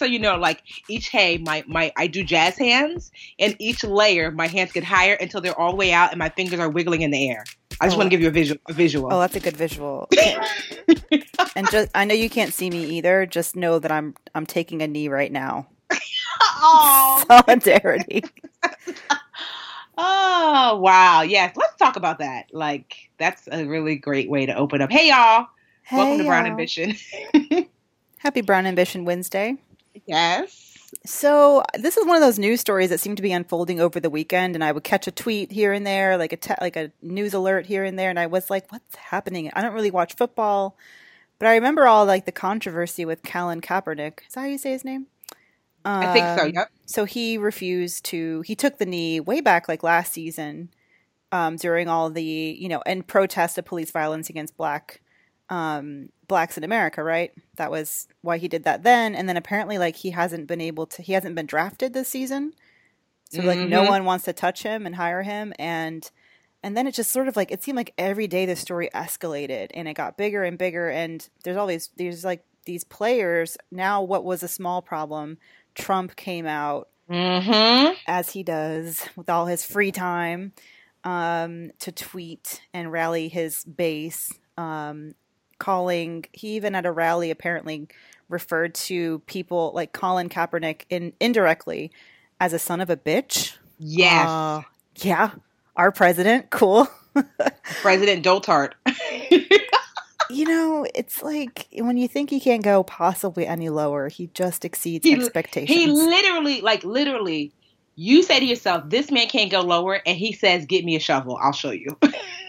So you know, like each hey, my my I do jazz hands, and each layer, my hands get higher until they're all the way out, and my fingers are wiggling in the air. I just Oh. want to give you a visual. A visual. Oh, that's a good visual. and just I know you can't see me either. Just know that I'm I'm taking a knee right now. oh, Solidarity. oh, wow. Yes, let's talk about that. Like that's a really great way to open up. Hey, y'all. Welcome to Hey, Brown y'all. Ambition. Happy Brown Ambition Wednesday. Yes. So this is one of those news stories that seemed to be unfolding over the weekend, and I would catch a tweet here and there, like a te- like a news alert here and there, and I was like, "What's happening?" I don't really watch football, but I remember all like the controversy with Colin Kaepernick. Is that how you say his name? I think so. Um, Yep. So he refused to. He took the knee way back, like last season, um, during all the you know, in protest of police violence against black um, blacks in America. Right. That was why he did that then. And then apparently, like he hasn't been able to. He hasn't been drafted this season. So like no Mhm. one wants to touch him and hire him and. And then it just sort of like it seemed like every day the story escalated and it got bigger and bigger and there's always there's like these players now what was a small problem Trump came out Mm-hmm. as he does with all his free time um, to tweet and rally his base, um, calling. He even at a rally apparently referred to people like Colin Kaepernick in, indirectly as a son of a bitch. Yes. Uh, yeah, our president, cool. President Doltart. You know, it's like when you think he can't go possibly any lower, he just exceeds He- expectations. He literally, like literally, you say to yourself, "This man can't go lower," and he says, "Get me a shovel. I'll show you."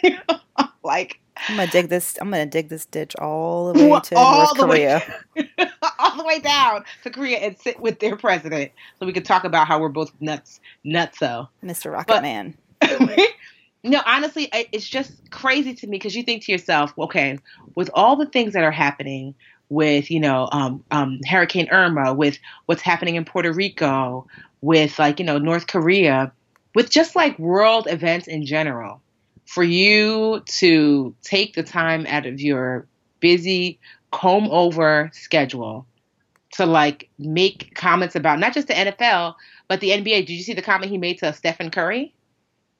like I'm gonna dig this. I'm gonna dig this ditch all the way to all North the way- Korea. all the way down to Korea and sit with their president, so we could talk about how we're both nuts, nutso. Mr. Rocket But- Man. no, honestly, it's just crazy to me because you think to yourself, okay, with all the things that are happening with, you know, um, um, Hurricane Irma, with what's happening in Puerto Rico, with like, you know, North Korea, with just like world events in general, for you to take the time out of your busy comb over schedule to like make comments about not just the NFL, but the NBA. Did you see the comment he made to Stephen Curry?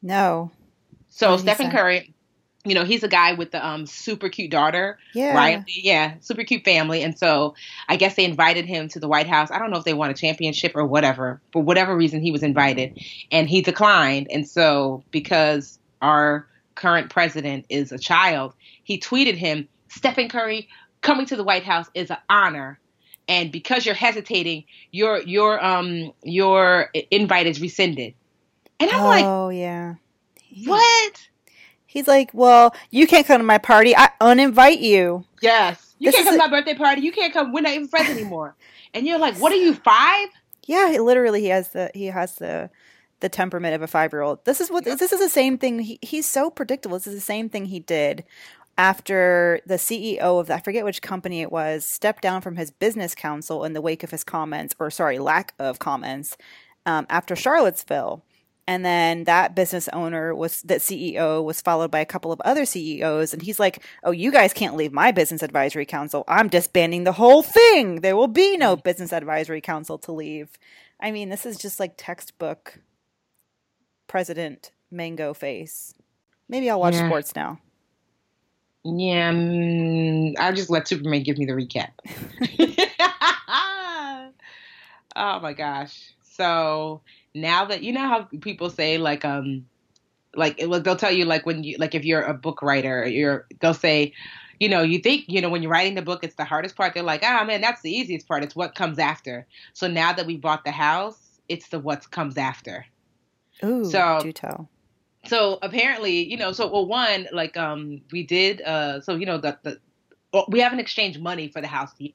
No. So What did he Stephen? Curry, you know, he's a guy with the um super cute daughter, Yeah. right? Yeah, super cute family. And so I guess they invited him to the White House. I don't know if they won a championship or whatever. For whatever reason he was invited and he declined. And so because our current president is a child, he tweeted him, Stephen Curry, coming to the White House is an honor. And because you're hesitating, your your um your invite is rescinded. And I'm like, oh yeah. What? He's like, well, you can't come to my party. I uninvite you. Yes. You This can't come to a- my birthday party. You can't come. We're not even friends anymore. And you're like, what are you, five? Yeah, he, literally, he has the he has the the temperament of a five year old. This is what Yep. this is the same thing. He, he's so predictable. This is the same thing he did after the CEO of I forget which company it was stepped down from his business council in the wake of his comments, or sorry, lack of comments um, after Charlottesville. And then that business owner was that CEO was followed by a couple of other CEOs, and he's like, "Oh, you guys can't leave my business advisory council. I'm disbanding the whole thing. There will be no business advisory council to leave." I mean, this is just like textbook president mango face. Maybe I'll watch Yeah. sports now. Yeah, mm, I'll just let Superman give me the recap. oh my gosh. So now that you know how people say like um like it, they'll tell you like when you like if you're a book writer you're they'll say you know you think you know when you're writing the book it's the hardest part they're like ah man that's the easiest part it's what comes after so now that we bought the house it's the what comes after Ooh, So- do tell. so apparently, you know, so well, one like um we did uh so you know the the we haven't exchanged money for the house yet.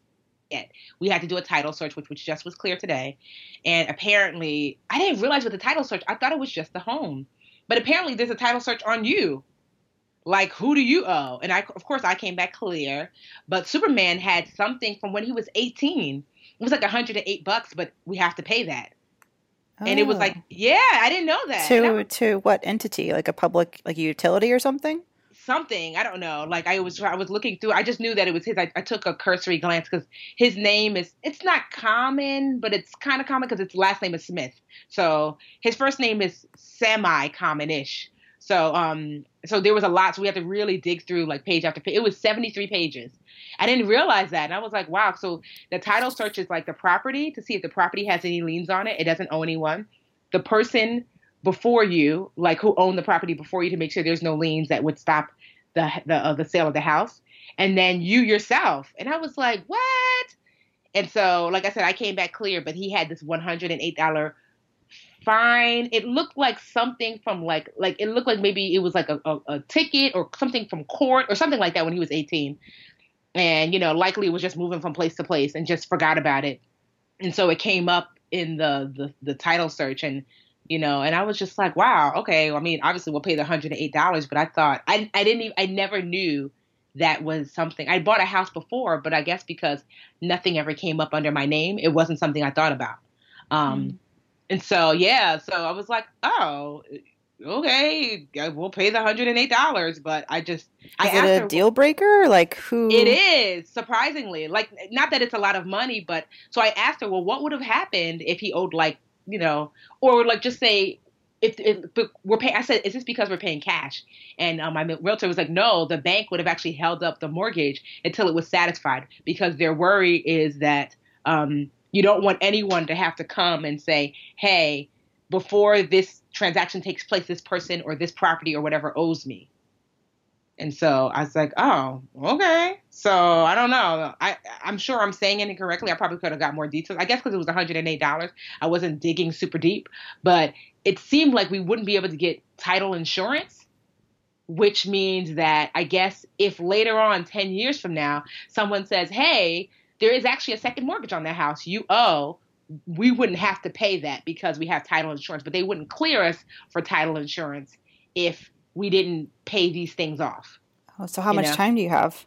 We had to do a title search, which which just was clear today, and apparently I didn't realize with the title search I thought it was just the home, but apparently there's a title search on you. Like who do you owe? And I of course I came back clear, but Superman had something from when he was 18. It was like 108 bucks, but we have to pay that. And it was Oh. like, yeah, I didn't know that. To to what entity? Like a public like a utility or something? Something. I don't know. Like i was i was looking through i just knew that it was his. I, I took a cursory glance because his name is it's not common but it's kind of common because its last name is smith. So his first name is semi common-ish so um so there was a lot so we had to really dig through like page after page it was 73 pages. I didn't realize that and i was like wow. So the title search is like the property to see if the property has any liens on it. It doesn't owe anyone. The person before you, like who owned the property before you, to make sure there's no liens that would stop the the uh, the sale of the house, and then you yourself. And I was like, what? And so, like I said, I came back clear, but he had this one hundred and eight dollar fine. It looked like something from like like it looked like maybe it was like a, a, a ticket or something from court or something like that when he was eighteen. And you know, likely was just moving from place to place and just forgot about it. And so it came up in the the, the title search and you know, and I was just like, wow, okay. I mean, obviously we'll pay the hundred and eight dollars, but I thought I I didn't even I never knew that was something. I bought a house before, but I guess because nothing ever came up under my name, it wasn't something I thought about. Um, Mm. and so yeah, so I was like, oh, okay, we'll pay the hundred and eight dollars, but I just is asked it a her, deal breaker? Like who? it is surprisingly like not that it's a lot of money, but so I asked her, well, what would have happened if he owed like you know, or like just say if, if we're paying. I said, is this because we're paying cash? And um, my realtor was like, no, the bank would have actually held up the mortgage until it was satisfied because their worry is that um, you don't want anyone to have to come and say, hey, before this transaction takes place, this person or this property or whatever owes me. And so I was like, oh, okay. So I don't know. I, I'm sure I'm saying it incorrectly. I probably could have got more details. I guess because it was $108. I wasn't digging super deep, but it seemed like we wouldn't be able to get title insurance, which means that I guess if later on, 10 years from now, someone says, hey, there is actually a second mortgage on that house you owe, we wouldn't have to pay that because we have title insurance, but they wouldn't clear us for title insurance if we didn't pay these things off. Oh, so how much know. time do you have?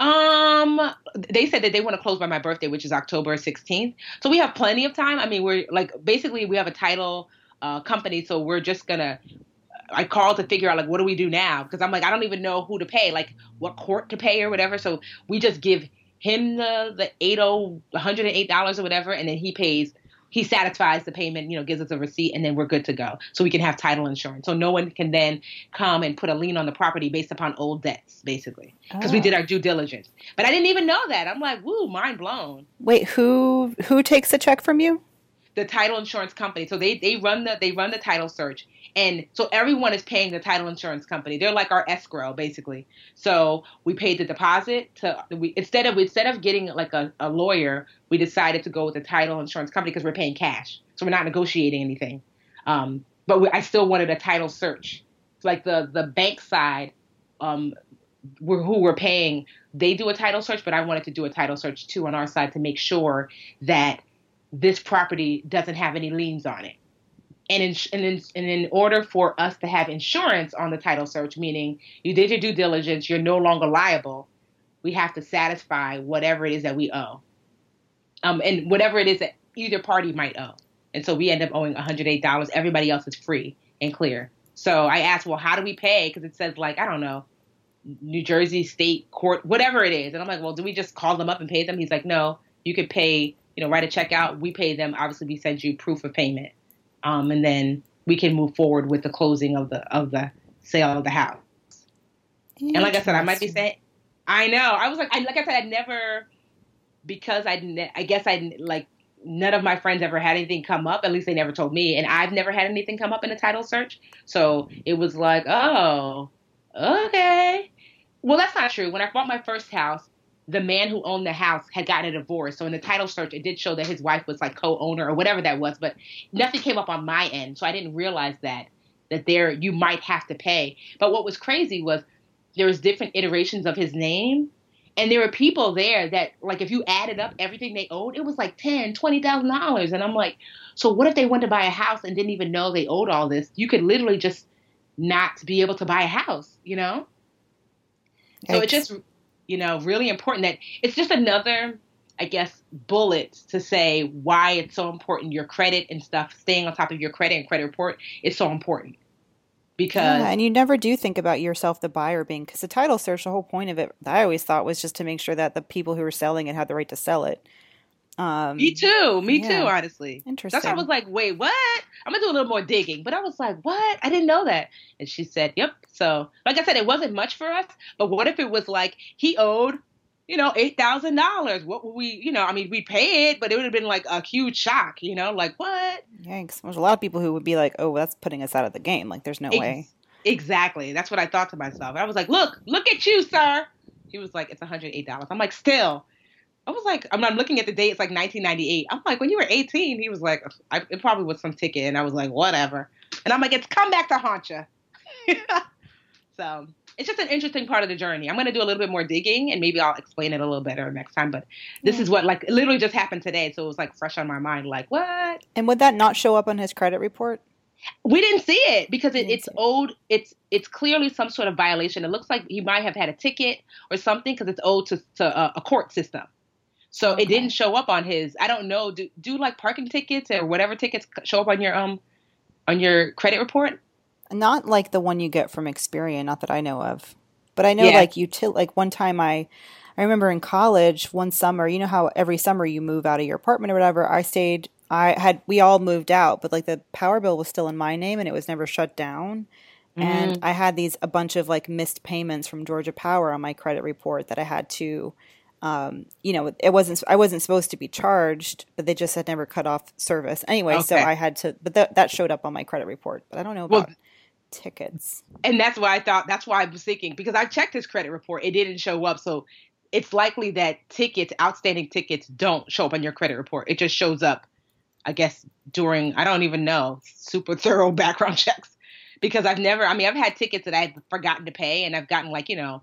Um, they said that they want to close by my birthday, which is October 16th. So we have plenty of time. I mean, we're like basically we have a title uh, company, so we're just gonna. I called to figure out like what do we do now because I'm like I don't even know who to pay, like what court to pay or whatever. So we just give him the the eight oh hundred and eight dollars or whatever, and then he pays. He satisfies the payment, you know, gives us a receipt, and then we're good to go. So we can have title insurance. So no one can then come and put a lien on the property based upon old debts, basically because we Oh. did our due diligence. But I didn't even know that. I'm like, woo, mind blown. Wait, who who takes the check from you? The title insurance company. So they they run the they run the title search, and so everyone is paying the title insurance company. They're like our escrow, basically. So we paid the deposit to we instead of instead of getting like a, a lawyer, we decided to go with the title insurance company because we're paying cash. So we're not negotiating anything. Um, but we, I still wanted a title search. Like the the bank side, um, we're, who we're paying, they do a title search, but I wanted to do a title search too on our side to make sure that this property doesn't have any liens on it. And in, and, in, and in order for us to have insurance on the title search, meaning you did your due diligence, you're no longer liable, we have to satisfy whatever it is that we owe. Um, and whatever it is that either party might owe. And so we end up owing $108. Everybody else is free and clear. So I asked, well, how do we pay? Because it says, like, I don't know, New Jersey State Court, whatever it is. And I'm like, well, do we just call them up and pay them? He's like, no, you could pay, you know, write a check out. We pay them. Obviously, we send you proof of payment. Um, and then we can move forward with the closing of the of the sale of the house. And like I said, I might be saying, I know. I was like, I like I said, I never because I ne- I guess I like none of my friends ever had anything come up. At least they never told me, and I've never had anything come up in a title search. So it was like, oh, okay. Well, that's not true. When I bought my first house, the man who owned the house had gotten a divorce. So in the title search, it did show that his wife was like co-owner or whatever that was, but nothing came up on my end. So I didn't realize that that there you might have to pay. But what was crazy was there was different iterations of his name. And there were people there that, like, if you added up everything they owed, it was like ten, twenty thousand dollars. And I'm like, so what if they went to buy a house and didn't even know they owed all this? You could literally just not be able to buy a house, you know? So it just you know, really important that it's just another, I guess, bullet to say why it's so important. Your credit and stuff, staying on top of your credit and credit report is so important. Because yeah, and you never do think about yourself, the buyer, being because the title search. The whole point of it, I always thought, was just to make sure that the people who were selling it had the right to sell it. Um, me too. Me yeah. too. Honestly, interesting. That's why I was like, wait, what? I'm gonna do a little more digging. But I was like, what? I didn't know that. And she said, yep. So, like I said, it wasn't much for us. But what if it was like he owed, you know, eight thousand dollars? What would we, you know? I mean, we pay it, but it would have been like a huge shock. You know, like what? Yikes! There's a lot of people who would be like, oh, that's putting us out of the game. Like, there's no Ex- way. Exactly. That's what I thought to myself. I was like, look, look at you, sir. He was like, it's $108. I'm like, still, I was like, I'm, I'm looking at the date. It's like 1998. I'm like, when you were 18, he was like, I, it probably was some ticket, and I was like, whatever. And I'm like, it's come back to haunt you. so it's just an interesting part of the journey. I'm going to do a little bit more digging, and maybe I'll explain it a little better next time. But this yeah. is what like literally just happened today, so it was like fresh on my mind. Like what? And would that not show up on his credit report? We didn't see it because it, it's owed. It's it's clearly some sort of violation. It looks like he might have had a ticket or something because it's owed to, to a, a court system. So okay. it didn't show up on his. I don't know. Do do like parking tickets or whatever tickets show up on your um on your credit report? Not like the one you get from Experian, not that I know of. But I know yeah. like util like one time I I remember in college one summer, you know how every summer you move out of your apartment or whatever. I stayed I had we all moved out, but like the power bill was still in my name and it was never shut down. Mm. And I had these a bunch of like missed payments from Georgia Power on my credit report that I had to um, you know, it wasn't I wasn't supposed to be charged, but they just had never cut off service anyway. Okay. So I had to, but that that showed up on my credit report. But I don't know about well, tickets. And that's why I thought that's why I was thinking because I checked his credit report, it didn't show up. So it's likely that tickets, outstanding tickets, don't show up on your credit report. It just shows up, I guess, during I don't even know super thorough background checks because I've never. I mean, I've had tickets that I've forgotten to pay, and I've gotten like you know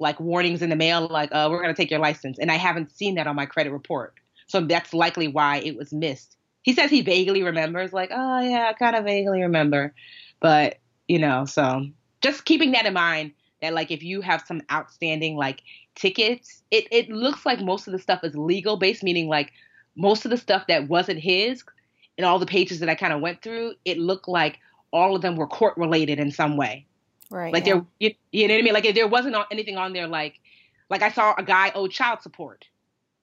like warnings in the mail, like, uh, we're going to take your license. And I haven't seen that on my credit report. So that's likely why it was missed. He says he vaguely remembers, like, oh, yeah, I kind of vaguely remember. But, you know, so just keeping that in mind that, like, if you have some outstanding, like, tickets, it, it looks like most of the stuff is legal based, meaning, like, most of the stuff that wasn't his and all the pages that I kind of went through, it looked like all of them were court related in some way. Right. Like yeah. there, you, you, know what I mean? Like there wasn't anything on there, like, like I saw a guy owe child support,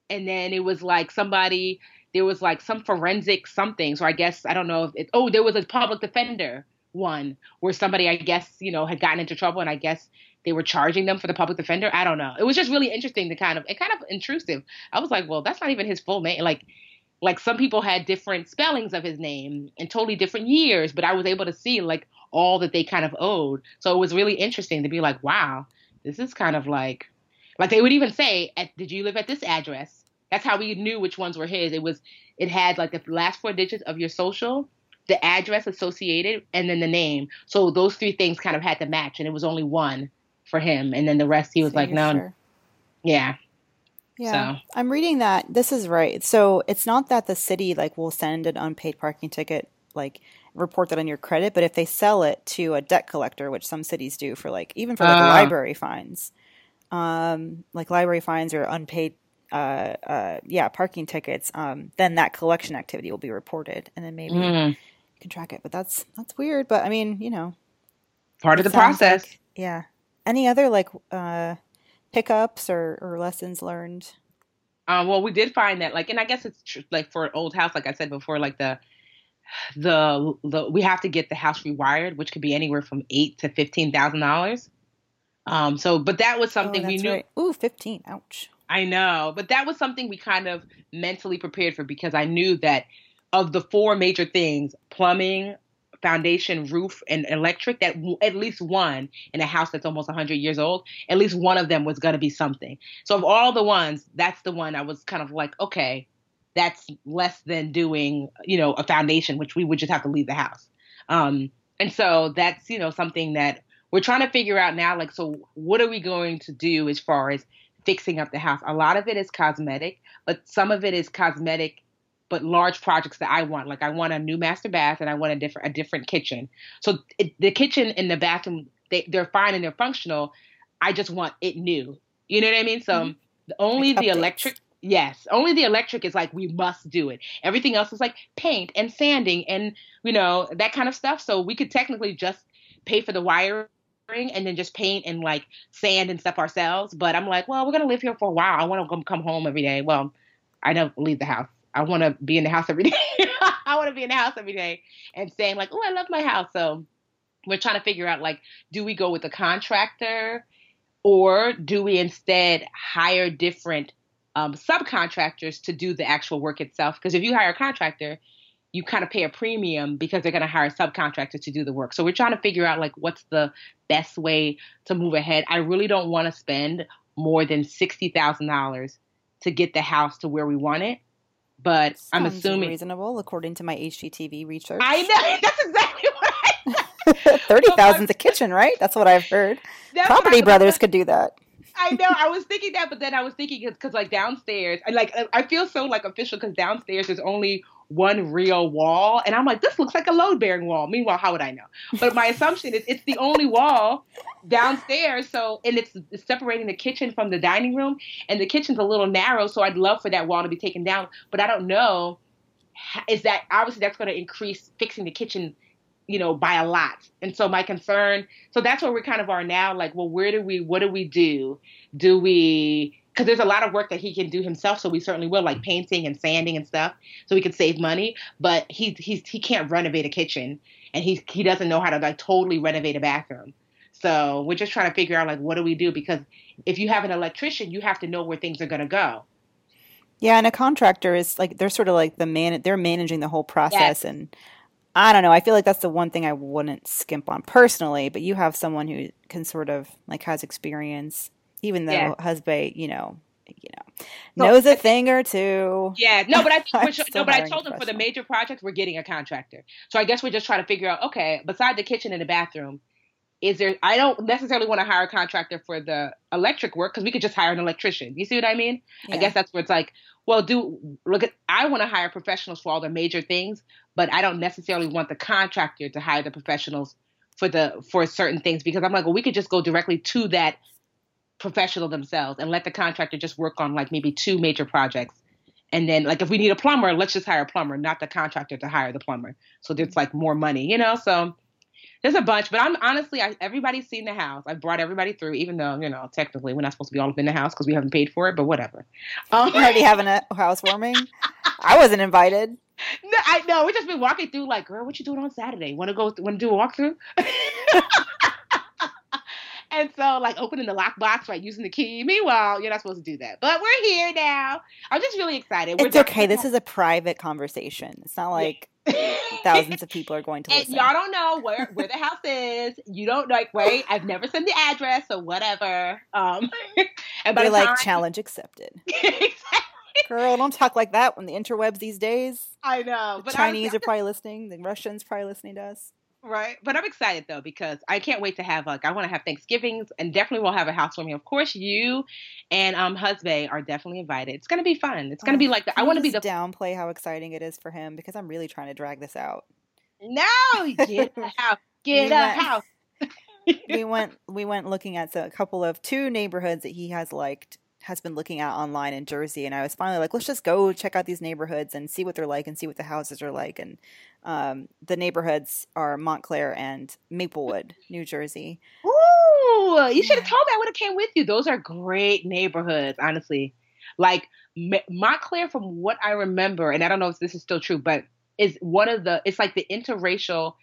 and then it was like somebody, there was like some forensic something. So I guess I don't know if it. Oh, there was a public defender one where somebody, I guess, you know, had gotten into trouble, and I guess they were charging them for the public defender. I don't know. It was just really interesting to kind of, it kind of intrusive. I was like, well, that's not even his full name. Like, like some people had different spellings of his name and totally different years, but I was able to see like all that they kind of owed. So it was really interesting to be like, wow, this is kind of like, like they would even say, did you live at this address? That's how we knew which ones were his. It was, it had like the last four digits of your social, the address associated, and then the name. So those three things kind of had to match, and it was only one for him, and then the rest he was so like, no, sure. yeah. Yeah, so. I'm reading that. This is right. So it's not that the city like will send an unpaid parking ticket like report that on your credit, but if they sell it to a debt collector, which some cities do for like even for like uh. library fines, um, like library fines or unpaid, uh, uh, yeah, parking tickets, um, then that collection activity will be reported, and then maybe mm. you can track it. But that's that's weird. But I mean, you know, part of the process. Like, yeah. Any other like uh, pickups or, or lessons learned? Um, well, we did find that, like, and I guess it's tr- like for an old house, like I said before, like the the the we have to get the house rewired, which could be anywhere from eight to fifteen thousand dollars. Um, so, but that was something oh, we knew. Right. Ooh, fifteen. Ouch. I know, but that was something we kind of mentally prepared for because I knew that of the four major things, plumbing, foundation, roof, and electric, that at least one in a house that's almost 100 years old, at least one of them was going to be something. So of all the ones, that's the one I was kind of like, okay, that's less than doing, you know, a foundation, which we would just have to leave the house. Um, and so that's, you know, something that we're trying to figure out now. Like, so what are we going to do as far as fixing up the house? A lot of it is cosmetic, but some of it is cosmetic, but large projects that I want. Like, I want a new master bath and I want a different a different kitchen. So it, the kitchen and the bathroom, they, they're fine and they're functional. I just want it new. You know what I mean? So mm-hmm. only like the electric Yes, only the electric is like we must do it. Everything else is like paint and sanding and you know that kind of stuff. So we could technically just pay for the wiring and then just paint and like sand and stuff ourselves. But I'm like, well, we're gonna live here for a while. I want to come home every day. Well, I don't leave the house. I want to be in the house every day. I want to be in the house every day and saying like, oh, I love my house. So we're trying to figure out like, do we go with a contractor or do we instead hire different um, subcontractors to do the actual work itself. Because if you hire a contractor, you kind of pay a premium because they're going to hire a subcontractor to do the work. So we're trying to figure out like what's the best way to move ahead. I really don't want to spend more than sixty thousand dollars to get the house to where we want it. But Sounds I'm assuming reasonable according to my HGTV research. I know that's exactly what I. Thirty thousand the kitchen, right? That's what I've heard. Property Brothers could do that. I know. I was thinking that, but then I was thinking because like downstairs, I like I feel so like official because downstairs there's only one real wall, and I'm like, this looks like a load bearing wall. Meanwhile, how would I know? But my assumption is it's the only wall downstairs. So and it's, it's separating the kitchen from the dining room, and the kitchen's a little narrow. So I'd love for that wall to be taken down, but I don't know. Is that obviously that's going to increase fixing the kitchen you know, by a lot. And so my concern, so that's where we kind of are now. Like, well, where do we, what do we do? Do we, because there's a lot of work that he can do himself, so we certainly will, like painting and sanding and stuff, so we could save money. But he he's he can't renovate a kitchen, and he he doesn't know how to like totally renovate a bathroom. So we're just trying to figure out like what do we do because if you have an electrician, you have to know where things are going to go. Yeah, and a contractor is like they're sort of like the man. They're managing the whole process yes. and I don't know. I feel like that's the one thing I wouldn't skimp on personally, but you have someone who can sort of like has experience, even though yeah. husband, you know, you know, knows a thing or two. Yeah, no, but I think no, but I told them for the major projects we're getting a contractor. So I guess we're just trying to figure out. Okay, beside the kitchen and the bathroom, is there? I don't necessarily want to hire a contractor for the electric work because we could just hire an electrician. You see what I mean? Yeah. I guess that's where it's like, well, do look at. I want to hire professionals for all the major things, but I don't necessarily want the contractor to hire the professionals for the for certain things because I'm like, well, we could just go directly to that professional themselves and let the contractor just work on like maybe two major projects. And then like if we need a plumber, let's just hire a plumber, not the contractor to hire the plumber. So there's like more money, you know? So there's a bunch, but I'm honestly, I, everybody's seen the house. I brought everybody through, even though you know technically we're not supposed to be all up in the house because we haven't paid for it. But whatever. Um, You're already having a housewarming. I wasn't invited. No, I know. We just been walking through, like, girl, what you doing on Saturday? Want to go? Want to do a walkthrough? and so, like, opening the lockbox, right, using the key. Meanwhile, you're not supposed to do that, but we're here now. I'm just really excited. We're it's okay. This is a private conversation. It's not like. thousands of people are going to listen. And y'all don't know where, where the house is. You don't like wait. I've never seen the address, so whatever. Um, and by like time, challenge accepted. exactly. Girl, don't talk like that on the interwebs these days. I know. The Chinese are probably listening. The Russians probably listening to us. Right. But I'm excited though because I can't wait to have like I want to have Thanksgivings and definitely we'll have a housewarming. Of course, you and um husband are definitely invited. It's gonna be fun. It's gonna oh, be like the, I want to be the downplay how exciting it is for him because I'm really trying to drag this out. No, get a house. Get we a went, house. we went we went looking at a couple of two neighborhoods that he has liked has been looking at online in Jersey, and I was finally like, let's just go check out these neighborhoods and see what they're like and see what the houses are like. And um, the neighborhoods are Montclair and Maplewood, New Jersey. Ooh, you should have told me. I would have came with you. Those are great neighborhoods, honestly. Like Montclair, from what I remember, and I don't know if this is still true, but is one of the. It's like the interracial.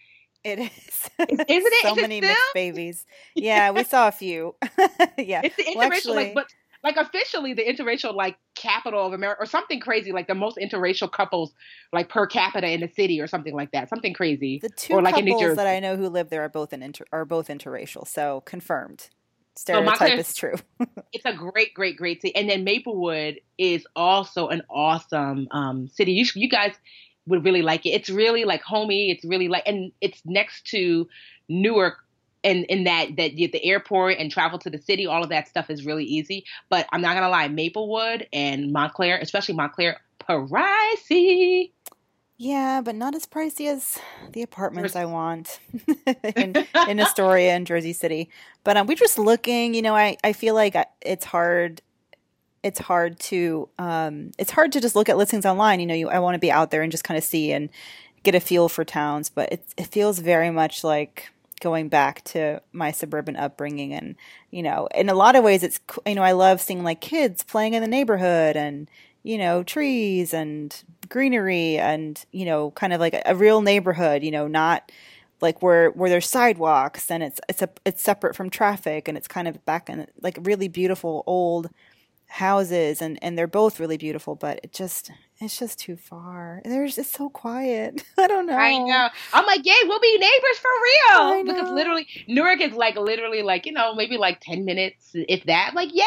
It is. Isn't it? so Is many mixed babies. Yeah, we saw a few. yeah. It's the interracial, Well, actually- like, but like officially the interracial like capital of America or something crazy, like the most interracial couples like per capita in the city or something like that, something crazy. The two or like couples that I know who live there are both in inter- are both interracial, so confirmed. So Stereotype Montclair- is true. It's a great, great, great city. And then Maplewood is also an awesome um, city. You, sh- you guys would really like it. It's really like homey. It's really like, and it's next to Newark. And in that that you- the airport and travel to the city, all of that stuff is really easy. But I'm not gonna lie, Maplewood and Montclair, especially Montclair, pricey. Yeah, but not as pricey as the apartments I want in, in Astoria and Jersey City. But um, we're just looking. You know, I, I feel like it's hard. It's hard to um, it's hard to just look at listings online. You know, you I want to be out there and just kind of see and get a feel for towns. But it it feels very much like going back to my suburban upbringing, and you know, in a lot of ways, it's you know I love seeing like kids playing in the neighborhood and you know trees and greenery and you know kind of like a, real neighborhood you know not like where where there's sidewalks and it's it's a it's separate from traffic and it's kind of back in like really beautiful old houses and and they're both really beautiful but it just it's just too far there's it's so quiet i don't know I know. I'm like, yay, we'll be neighbors for real. Because literally, Newark is like literally like, you know, maybe like 10 minutes, if that. Like, yay!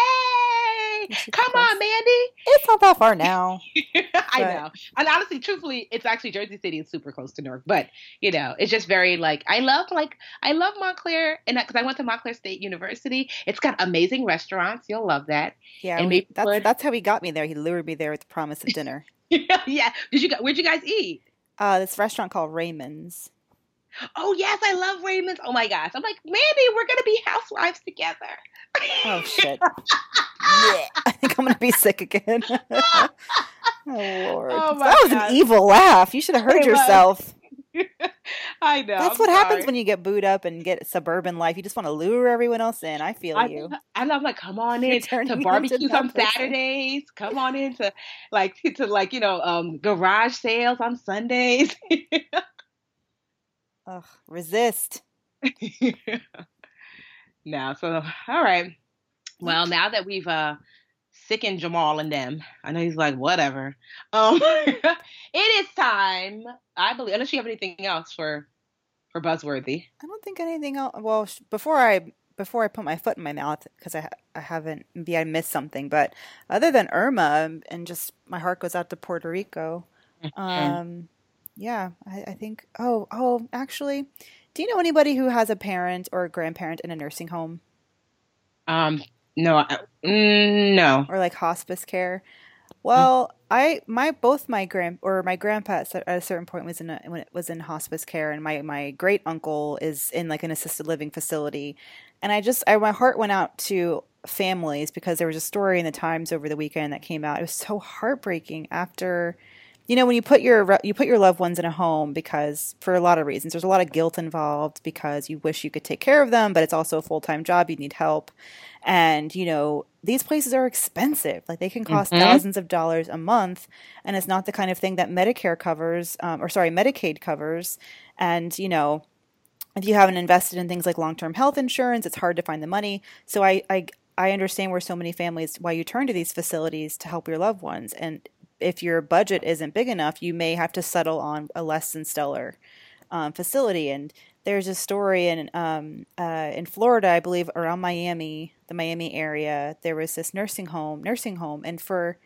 It's just Come close. on, Mandi. it's not that far now I know. And honestly, truthfully, it's actually Jersey City is super close to Newark. But, you know, it's just very like, I love, like, I love Montclair. And because I went to Montclair State University, it's got amazing restaurants. You'll love that. yeah And we- that's Maplewood. that's how he got me there he lured me there with the promise of dinner yeah. Did you, where'd you guys eat? uh this restaurant called raymond's Oh, yes, I love Raymond's. Oh my gosh. I'm like, Mandi, we're going to be housewives together. Oh shit. yeah. I think I'm gonna be sick again. oh lord. Oh, that was God. an evil laugh. You should have heard It yourself. I know. That's I'm what happens when you get booed up and get suburban life. You just want to lure everyone else in. I feel I, you. and I'm like, come on in to barbecues on. Saturdays. Come on in to like to like you know um garage sales on Sundays. Ugh, resist. Now, so all right. Well, now that we've uh sickened Jamal and them, I know he's like whatever. Um, it is time. I believe unless you have anything else for for Buzzworthy. I don't think anything else. Well, sh- before I before I put my foot in my mouth because I ha- I haven't maybe I missed something, but other than Irma and just my heart goes out to Puerto Rico. Um, yeah, I, I think. Oh, oh, actually, do you know anybody who has a parent or a grandparent in a nursing home Um, no, I, mm, no. or like hospice care? Well, I my both my grand or my grandpa at a certain point was in a, when it was in hospice care, and my my great uncle is in like an assisted living facility, and I just I my heart went out to families because there was a story in the Times over the weekend that came out. It was so heartbreaking after you know when you put your you put your loved ones in a home because for a lot of reasons there's a lot of guilt involved because you wish you could take care of them but it's also a full-time job you need help. And you know these places are expensive. Like they can cost Mhm. thousands of dollars a month and it's not the kind of thing that medicare covers um, or sorry medicaid covers. And you know if you haven't invested in things like long-term health insurance it's hard to find the money. So i i, I understand where so many families why you turn to these facilities to help your loved ones. And if your budget isn't big enough you may have to settle on a less than stellar um, facility and there's a story in um, uh, in Florida, I believe, around Miami, the Miami area. There was this nursing home, nursing home, and for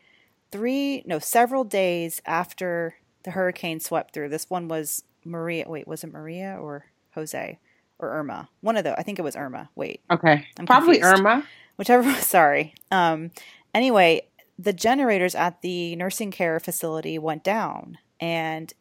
three, no, several days after the hurricane swept through, this one was Maria. Wait, was it Maria or Jose or Irma? One of the, I think it was Irma. Wait, Okay, I'm probably confused. Irma. whichever. Sorry. Um, anyway, the generators at the nursing care facility went down, and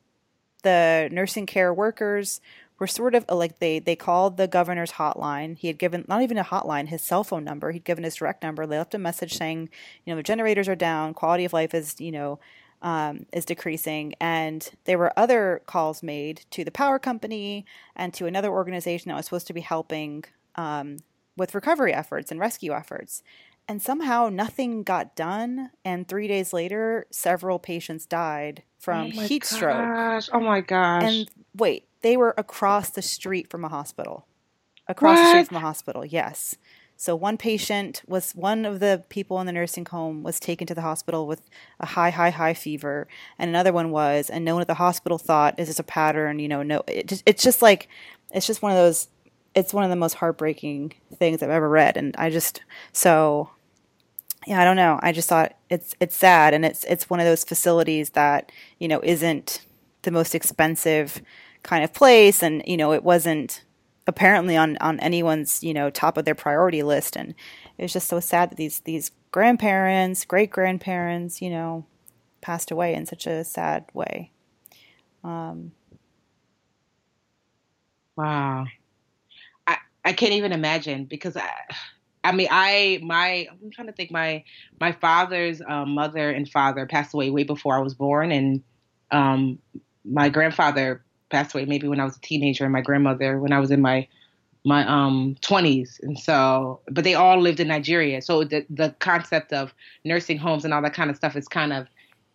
the nursing care workers were sort of like they they called the governor's hotline. He had given not even a hotline, his cell phone number. He'd given his direct number. They left a message saying, you know, the generators are down, quality of life is you know um, is decreasing, and there were other calls made to the power company and to another organization that was supposed to be helping um, with recovery efforts and rescue efforts. And somehow nothing got done. And three days later, several patients died from oh heat gosh. stroke. Oh my gosh. And wait, they were across the street from a hospital. Across what? the street from a hospital, yes. So one patient was one of the people in the nursing home was taken to the hospital with a high, high, high fever, and another one was, and no one at the hospital thought, "Is this a pattern?" You know, no. It just, it's just like, it's just one of those. It's one of the most heartbreaking things I've ever read, and I just so yeah, I don't know. I just thought it's it's sad, and it's it's one of those facilities that you know isn't the most expensive kind of place, and you know it wasn't apparently on on anyone's you know top of their priority list and it was just so sad that these these grandparents great grandparents you know passed away in such a sad way um, wow i i can't even imagine because i I mean, I my I'm trying to think. My my father's um, mother and father passed away way before I was born, and um, my grandfather passed away maybe when I was a teenager, and my grandmother when I was in my my um 20s and so but they all lived in Nigeria. So the the concept of nursing homes and all that kind of stuff is kind of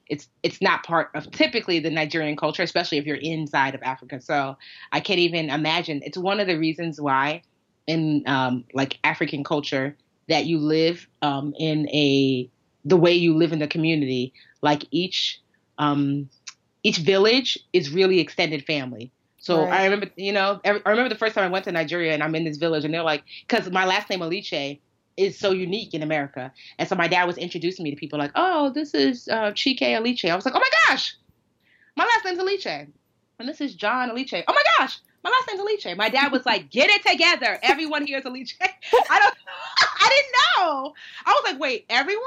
it's it's not part of typically the Nigerian culture especially if you're inside of Africa. So I can't even imagine. It's one of the reasons why in um like African culture that you live um in a the way you live in the community like each um each village is really extended family. So right. I remember, you know, I remember the first time I went to Nigeria and I'm in this village and they're like, because my last name Aliche is so unique in America, and so my dad was introducing me to people like, oh, this is uh, Chike Aliche. I was like, oh my gosh, my last name's Aliche, and this is John Aliche. Oh my gosh, my last name's Aliche. My dad was like, get it together. Everyone here is Aliche. I don't, I didn't know. I was like, wait, everyone?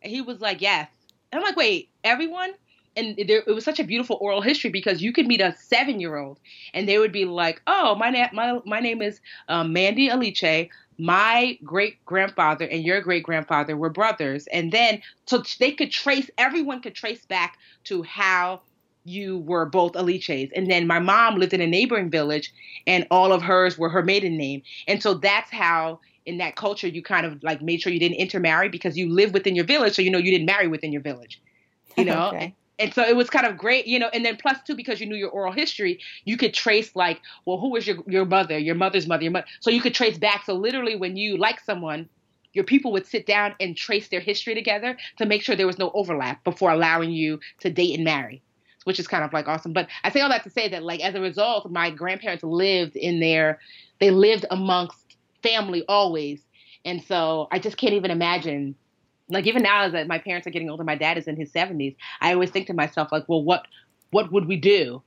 And he was like, yes. And I'm like, wait, everyone? and there, it was such a beautiful oral history because you could meet a seven year old and they would be like, "Oh, my na- my my name is um, Mandy Aliche. My great grandfather and your great grandfather were brothers." And then so they could trace. Everyone could trace back to how you were both Aliches. And then my mom lived in a neighboring village, and all of hers were her maiden name. And so that's how. In that culture, you kind of like made sure you didn't intermarry because you live within your village, so you know you didn't marry within your village you know okay and so it was kind of great, you know. And then plus two, because you knew your oral history, you could trace like, well, who was your your mother, your mother's mother, your mother. So you could trace back. So literally, when you like someone, your people would sit down and trace their history together to make sure there was no overlap before allowing you to date and marry, which is kind of like awesome. But I say all that to say that like as a result, my grandparents lived in their, they lived amongst family always, and so I just can't even imagine like even now as my parents are getting older, my dad is in his seventies. I always think to myself like, well, what what would we do?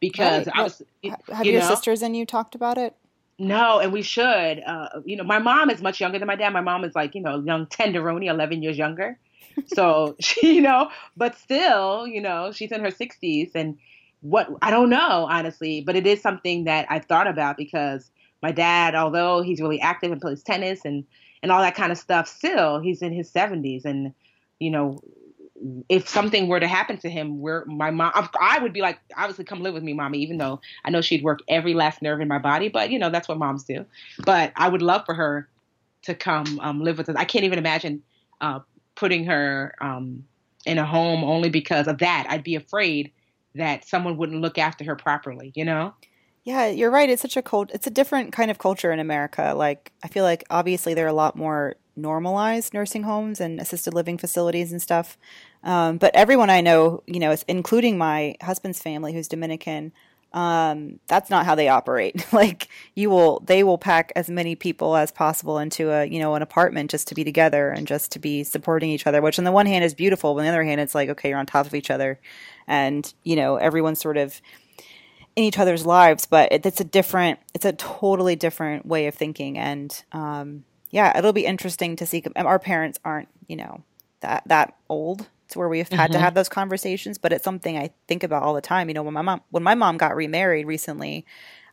Because right. I was. Have you your know, sisters and you talked about it? No, and we should. Uh, you know, my mom is much younger than my dad. My mom is like you know young tenderoni, eleven years younger. So she, you know, but still, you know, she's in her sixties, and what I don't know honestly, but it is something that I've thought about because my dad, although he's really active and plays tennis and and all that kind of stuff. Still, he's in his 70s, and you know, if something were to happen to him, where my mom, I would be like, obviously, come live with me, mommy. Even though I know she'd work every last nerve in my body, but you know, that's what moms do. But I would love for her to come um, live with us. I can't even imagine uh, putting her um, in a home only because of that. I'd be afraid that someone wouldn't look after her properly. You know. Yeah, you're right. It's such a cult. It's a different kind of culture in America. Like I feel like obviously there are a lot more normalized nursing homes and assisted living facilities and stuff. Um, but everyone I know, you know, including my husband's family, who's Dominican, um, that's not how they operate. like you will, they will pack as many people as possible into a, you know, an apartment just to be together and just to be supporting each other. Which on the one hand is beautiful, but on the other hand, it's like okay, you're on top of each other, and you know, everyone's sort of in each other's lives, but it, it's a different, it's a totally different way of thinking. And um, yeah, it'll be interesting to see. Our parents aren't, you know, that that old to where we've had mm-hmm. to have those conversations, but it's something I think about all the time. You know, when my mom when my mom got remarried recently,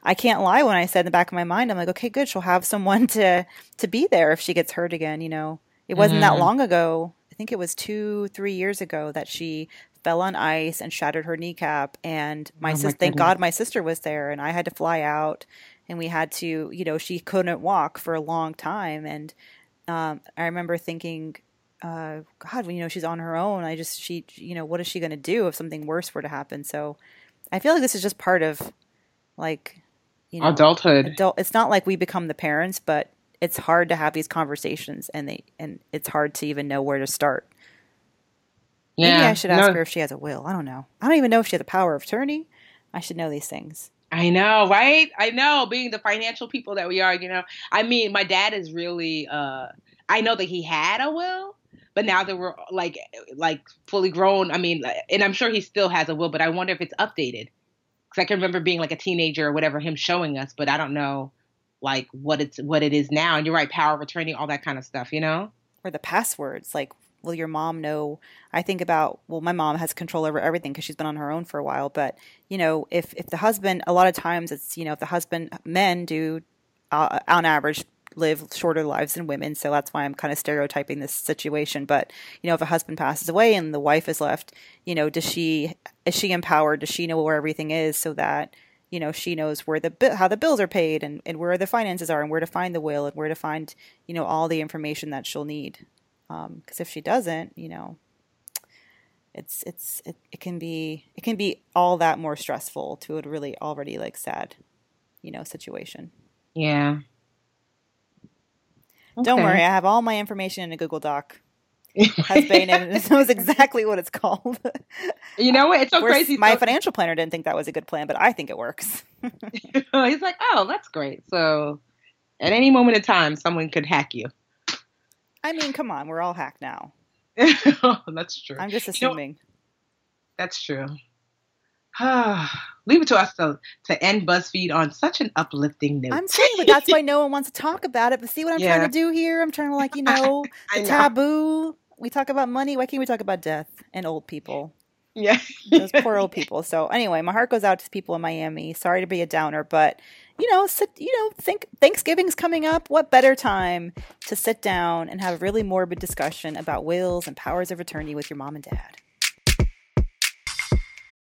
I can't lie when I said in the back of my mind, I'm like, okay, good, she'll have someone to to be there if she gets hurt again. You know, it wasn't mm-hmm. that long ago. I think it was two, three years ago that she fell on ice and shattered her kneecap. And my, oh sis- thank God my sister was there, and I had to fly out, and we had to, you know, she couldn't walk for a long time, and Um, I remember thinking, uh, God, you know, she's on her own. I just, she, you know, what is she going to do if something worse were to happen? So I feel like this is just part of like, you know, adulthood. Adult, it's not like we become the parents, but it's hard to have these conversations and they, and it's hard to even know where to start. Yeah. Maybe I should ask no. her if she has a will. I don't know. I don't even know if she has a power of attorney. I should know these things. I know, right? I know, being the financial people that we are, you know. I mean, my dad is really uh I know that he had a will, but now that we're like like fully grown, I mean, and I'm sure he still has a will, but I wonder if it's updated. Cuz I can remember being like a teenager or whatever him showing us, but I don't know like what it's what it is now. And you're right, power of attorney, all that kind of stuff, you know? Or the passwords, like will your mom know i think about well my mom has control over everything because she's been on her own for a while but you know if if the husband a lot of times it's you know if the husband men do uh, on average live shorter lives than women so that's why i'm kind of stereotyping this situation but you know if a husband passes away and the wife is left you know does she is she empowered does she know where everything is so that you know she knows where the how the bills are paid and, and where the finances are and where to find the will and where to find you know all the information that she'll need because um, if she doesn't, you know, it's it's it, it can be it can be all that more stressful to a really already like sad, you know, situation. Yeah. Okay. Don't worry, I have all my information in a Google Doc. Husband and knows exactly what it's called. You know what? It's so crazy. My so- financial planner didn't think that was a good plan, but I think it works. He's like, oh, that's great. So at any moment in time, someone could hack you. I mean, come on, we're all hacked now. Oh, that's true. I'm just assuming. You know, that's true. Leave it to us to, to end BuzzFeed on such an uplifting note. I'm saying, but that's why no one wants to talk about it. But see what I'm yeah. trying to do here? I'm trying to, like, you know, the know. taboo. We talk about money. Why can't we talk about death and old people? Yeah. Those poor old people. So, anyway, my heart goes out to people in Miami. Sorry to be a downer, but you know, sit, you know, think Thanksgiving's coming up. What better time to sit down and have a really morbid discussion about wills and powers of attorney with your mom and dad?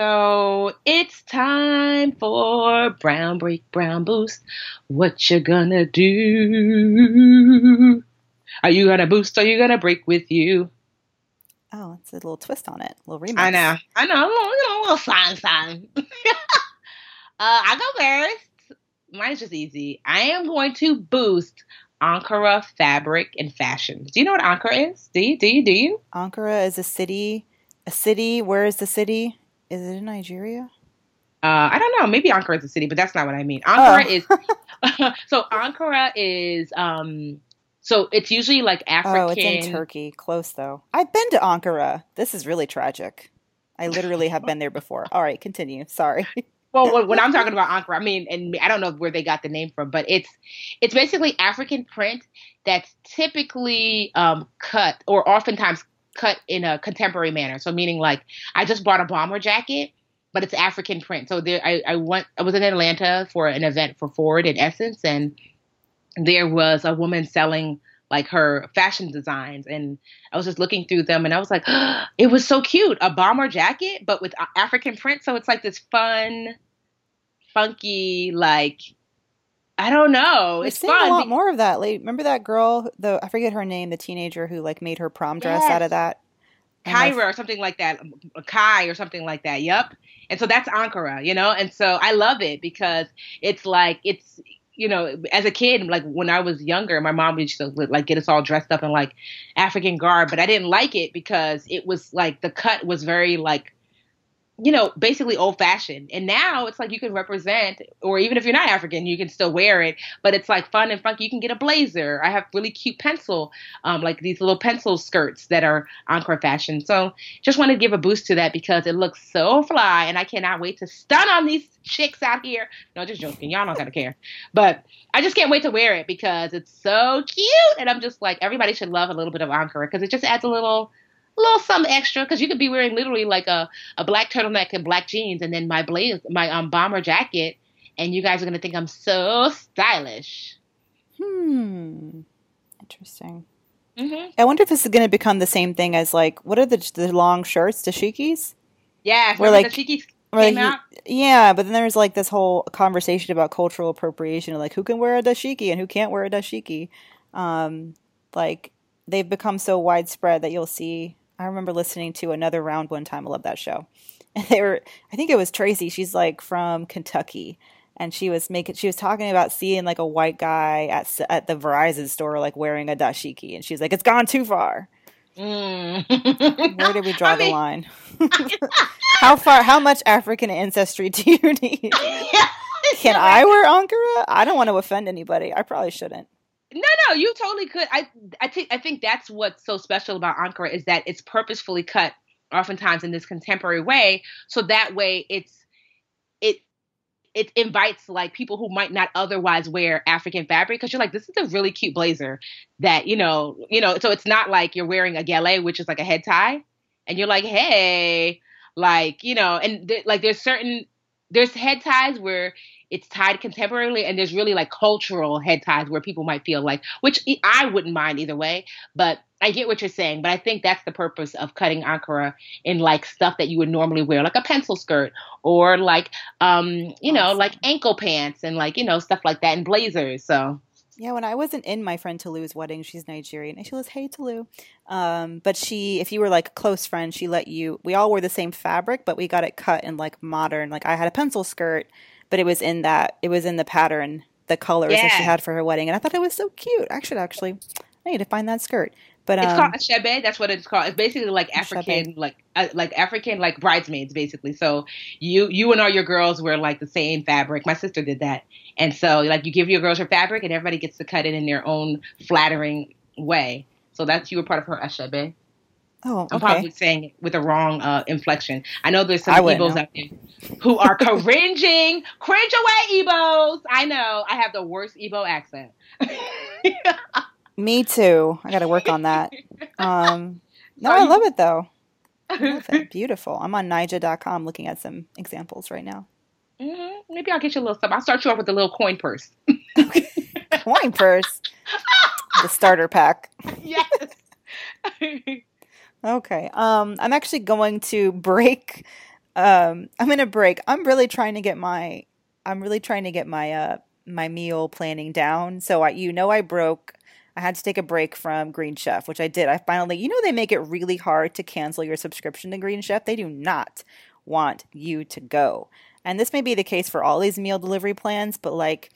So it's time for Brown Break Brown Boost. What you gonna do? Are you gonna boost or are you gonna break with you? Oh, it's a little twist on it. A little remix. I know. I know. A little, you know, a little song song. uh, I go first. Mine's just easy. I am going to boost Ankara fabric and fashion. Do you know what Ankara is? Do you? Do you? Do you? Ankara is a city. A city. Where is the city? Is it in Nigeria? Uh, I don't know. Maybe Ankara is a city, but that's not what I mean. Ankara oh. is so Ankara is um so it's usually like African. Oh, it's in Turkey. Close though. I've been to Ankara. This is really tragic. I literally have been there before. All right, continue. Sorry. well, when I'm talking about Ankara, I mean, and I don't know where they got the name from, but it's it's basically African print that's typically um, cut or oftentimes cut in a contemporary manner. So meaning like I just bought a bomber jacket, but it's African print. So there I, I went I was in Atlanta for an event for Ford and Essence and there was a woman selling like her fashion designs and I was just looking through them and I was like, oh, it was so cute. A bomber jacket, but with African print. So it's like this fun, funky, like I don't know. We're it's fun. a lot more of that. Like, remember that girl? The I forget her name. The teenager who like made her prom dress yes. out of that. Kyra or something like that, Kai or something like that. Yep. And so that's Ankara, you know. And so I love it because it's like it's you know, as a kid, like when I was younger, my mom used to like get us all dressed up in like African garb, but I didn't like it because it was like the cut was very like you know, basically old fashioned. And now it's like you can represent, or even if you're not African, you can still wear it, but it's like fun and funky. You can get a blazer. I have really cute pencil, um, like these little pencil skirts that are Ankara fashion. So just want to give a boost to that because it looks so fly and I cannot wait to stun on these chicks out here. No, just joking. Y'all don't gotta care. But I just can't wait to wear it because it's so cute. And I'm just like, everybody should love a little bit of Ankara because it just adds a little little something extra because you could be wearing literally like a, a black turtleneck and black jeans and then my blaze my um bomber jacket and you guys are gonna think I'm so stylish. Hmm. Interesting. Mm-hmm. I wonder if this is going to become the same thing as like what are the the long shirts, dashikis? Yeah, where like dashikis came like, out. Yeah, but then there's like this whole conversation about cultural appropriation, like who can wear a dashiki and who can't wear a dashiki. Um, like they've become so widespread that you'll see I remember listening to another round one time. I love that show. And they were, I think it was Tracy. She's like from Kentucky, and she was making, she was talking about seeing like a white guy at at the Verizon store like wearing a dashiki, and she's like, "It's gone too far." Mm. Where did we draw I mean, the line? how far? How much African ancestry do you need? Can I wear Ankara? I don't want to offend anybody. I probably shouldn't. No, no, you totally could. I, I think, I think that's what's so special about Ankara is that it's purposefully cut, oftentimes in this contemporary way, so that way it's, it, it invites like people who might not otherwise wear African fabric because you're like, this is a really cute blazer that you know, you know. So it's not like you're wearing a gele, which is like a head tie, and you're like, hey, like you know, and th- like there's certain there's head ties where it's tied contemporarily and there's really like cultural head ties where people might feel like which i wouldn't mind either way but i get what you're saying but i think that's the purpose of cutting ankara in like stuff that you would normally wear like a pencil skirt or like um you know like ankle pants and like you know stuff like that and blazers so yeah, when I wasn't in my friend Tolu's wedding, she's Nigerian, and she was "Hey Tolu," um, but she, if you were like a close friend, she let you. We all wore the same fabric, but we got it cut in like modern. Like I had a pencil skirt, but it was in that it was in the pattern, the colors yeah. that she had for her wedding, and I thought it was so cute. I should actually, I need to find that skirt. But it's um, called shebe. That's what it's called. It's basically like African, like uh, like African, like bridesmaids, basically. So you you and all your girls wear like the same fabric. My sister did that, and so like you give your girls her fabric, and everybody gets to cut it in their own flattering way. So that's you were part of her aso ebi. Oh, okay. I'm probably saying it with the wrong uh, inflection. I know there's some Igbos out there who are cringing. Cringe away, Igbos. I know. I have the worst Igbo accent. Me too. I got to work on that. Um, no, I love it though. Love it. Beautiful. I'm on Nyjah.com looking at some examples right now. Mm-hmm. Maybe I'll get you a little stuff. I'll start you off with a little coin purse. coin purse? the starter pack. Yes. Okay. Um, I'm actually going to break. Um, I'm to break. I'm really trying to get my. I'm really trying to get my uh my meal planning down. So I, you know, I broke. I had to take a break from Green Chef, which I did. I finally, you know, they make it really hard to cancel your subscription to Green Chef. They do not want you to go. And this may be the case for all these meal delivery plans, but like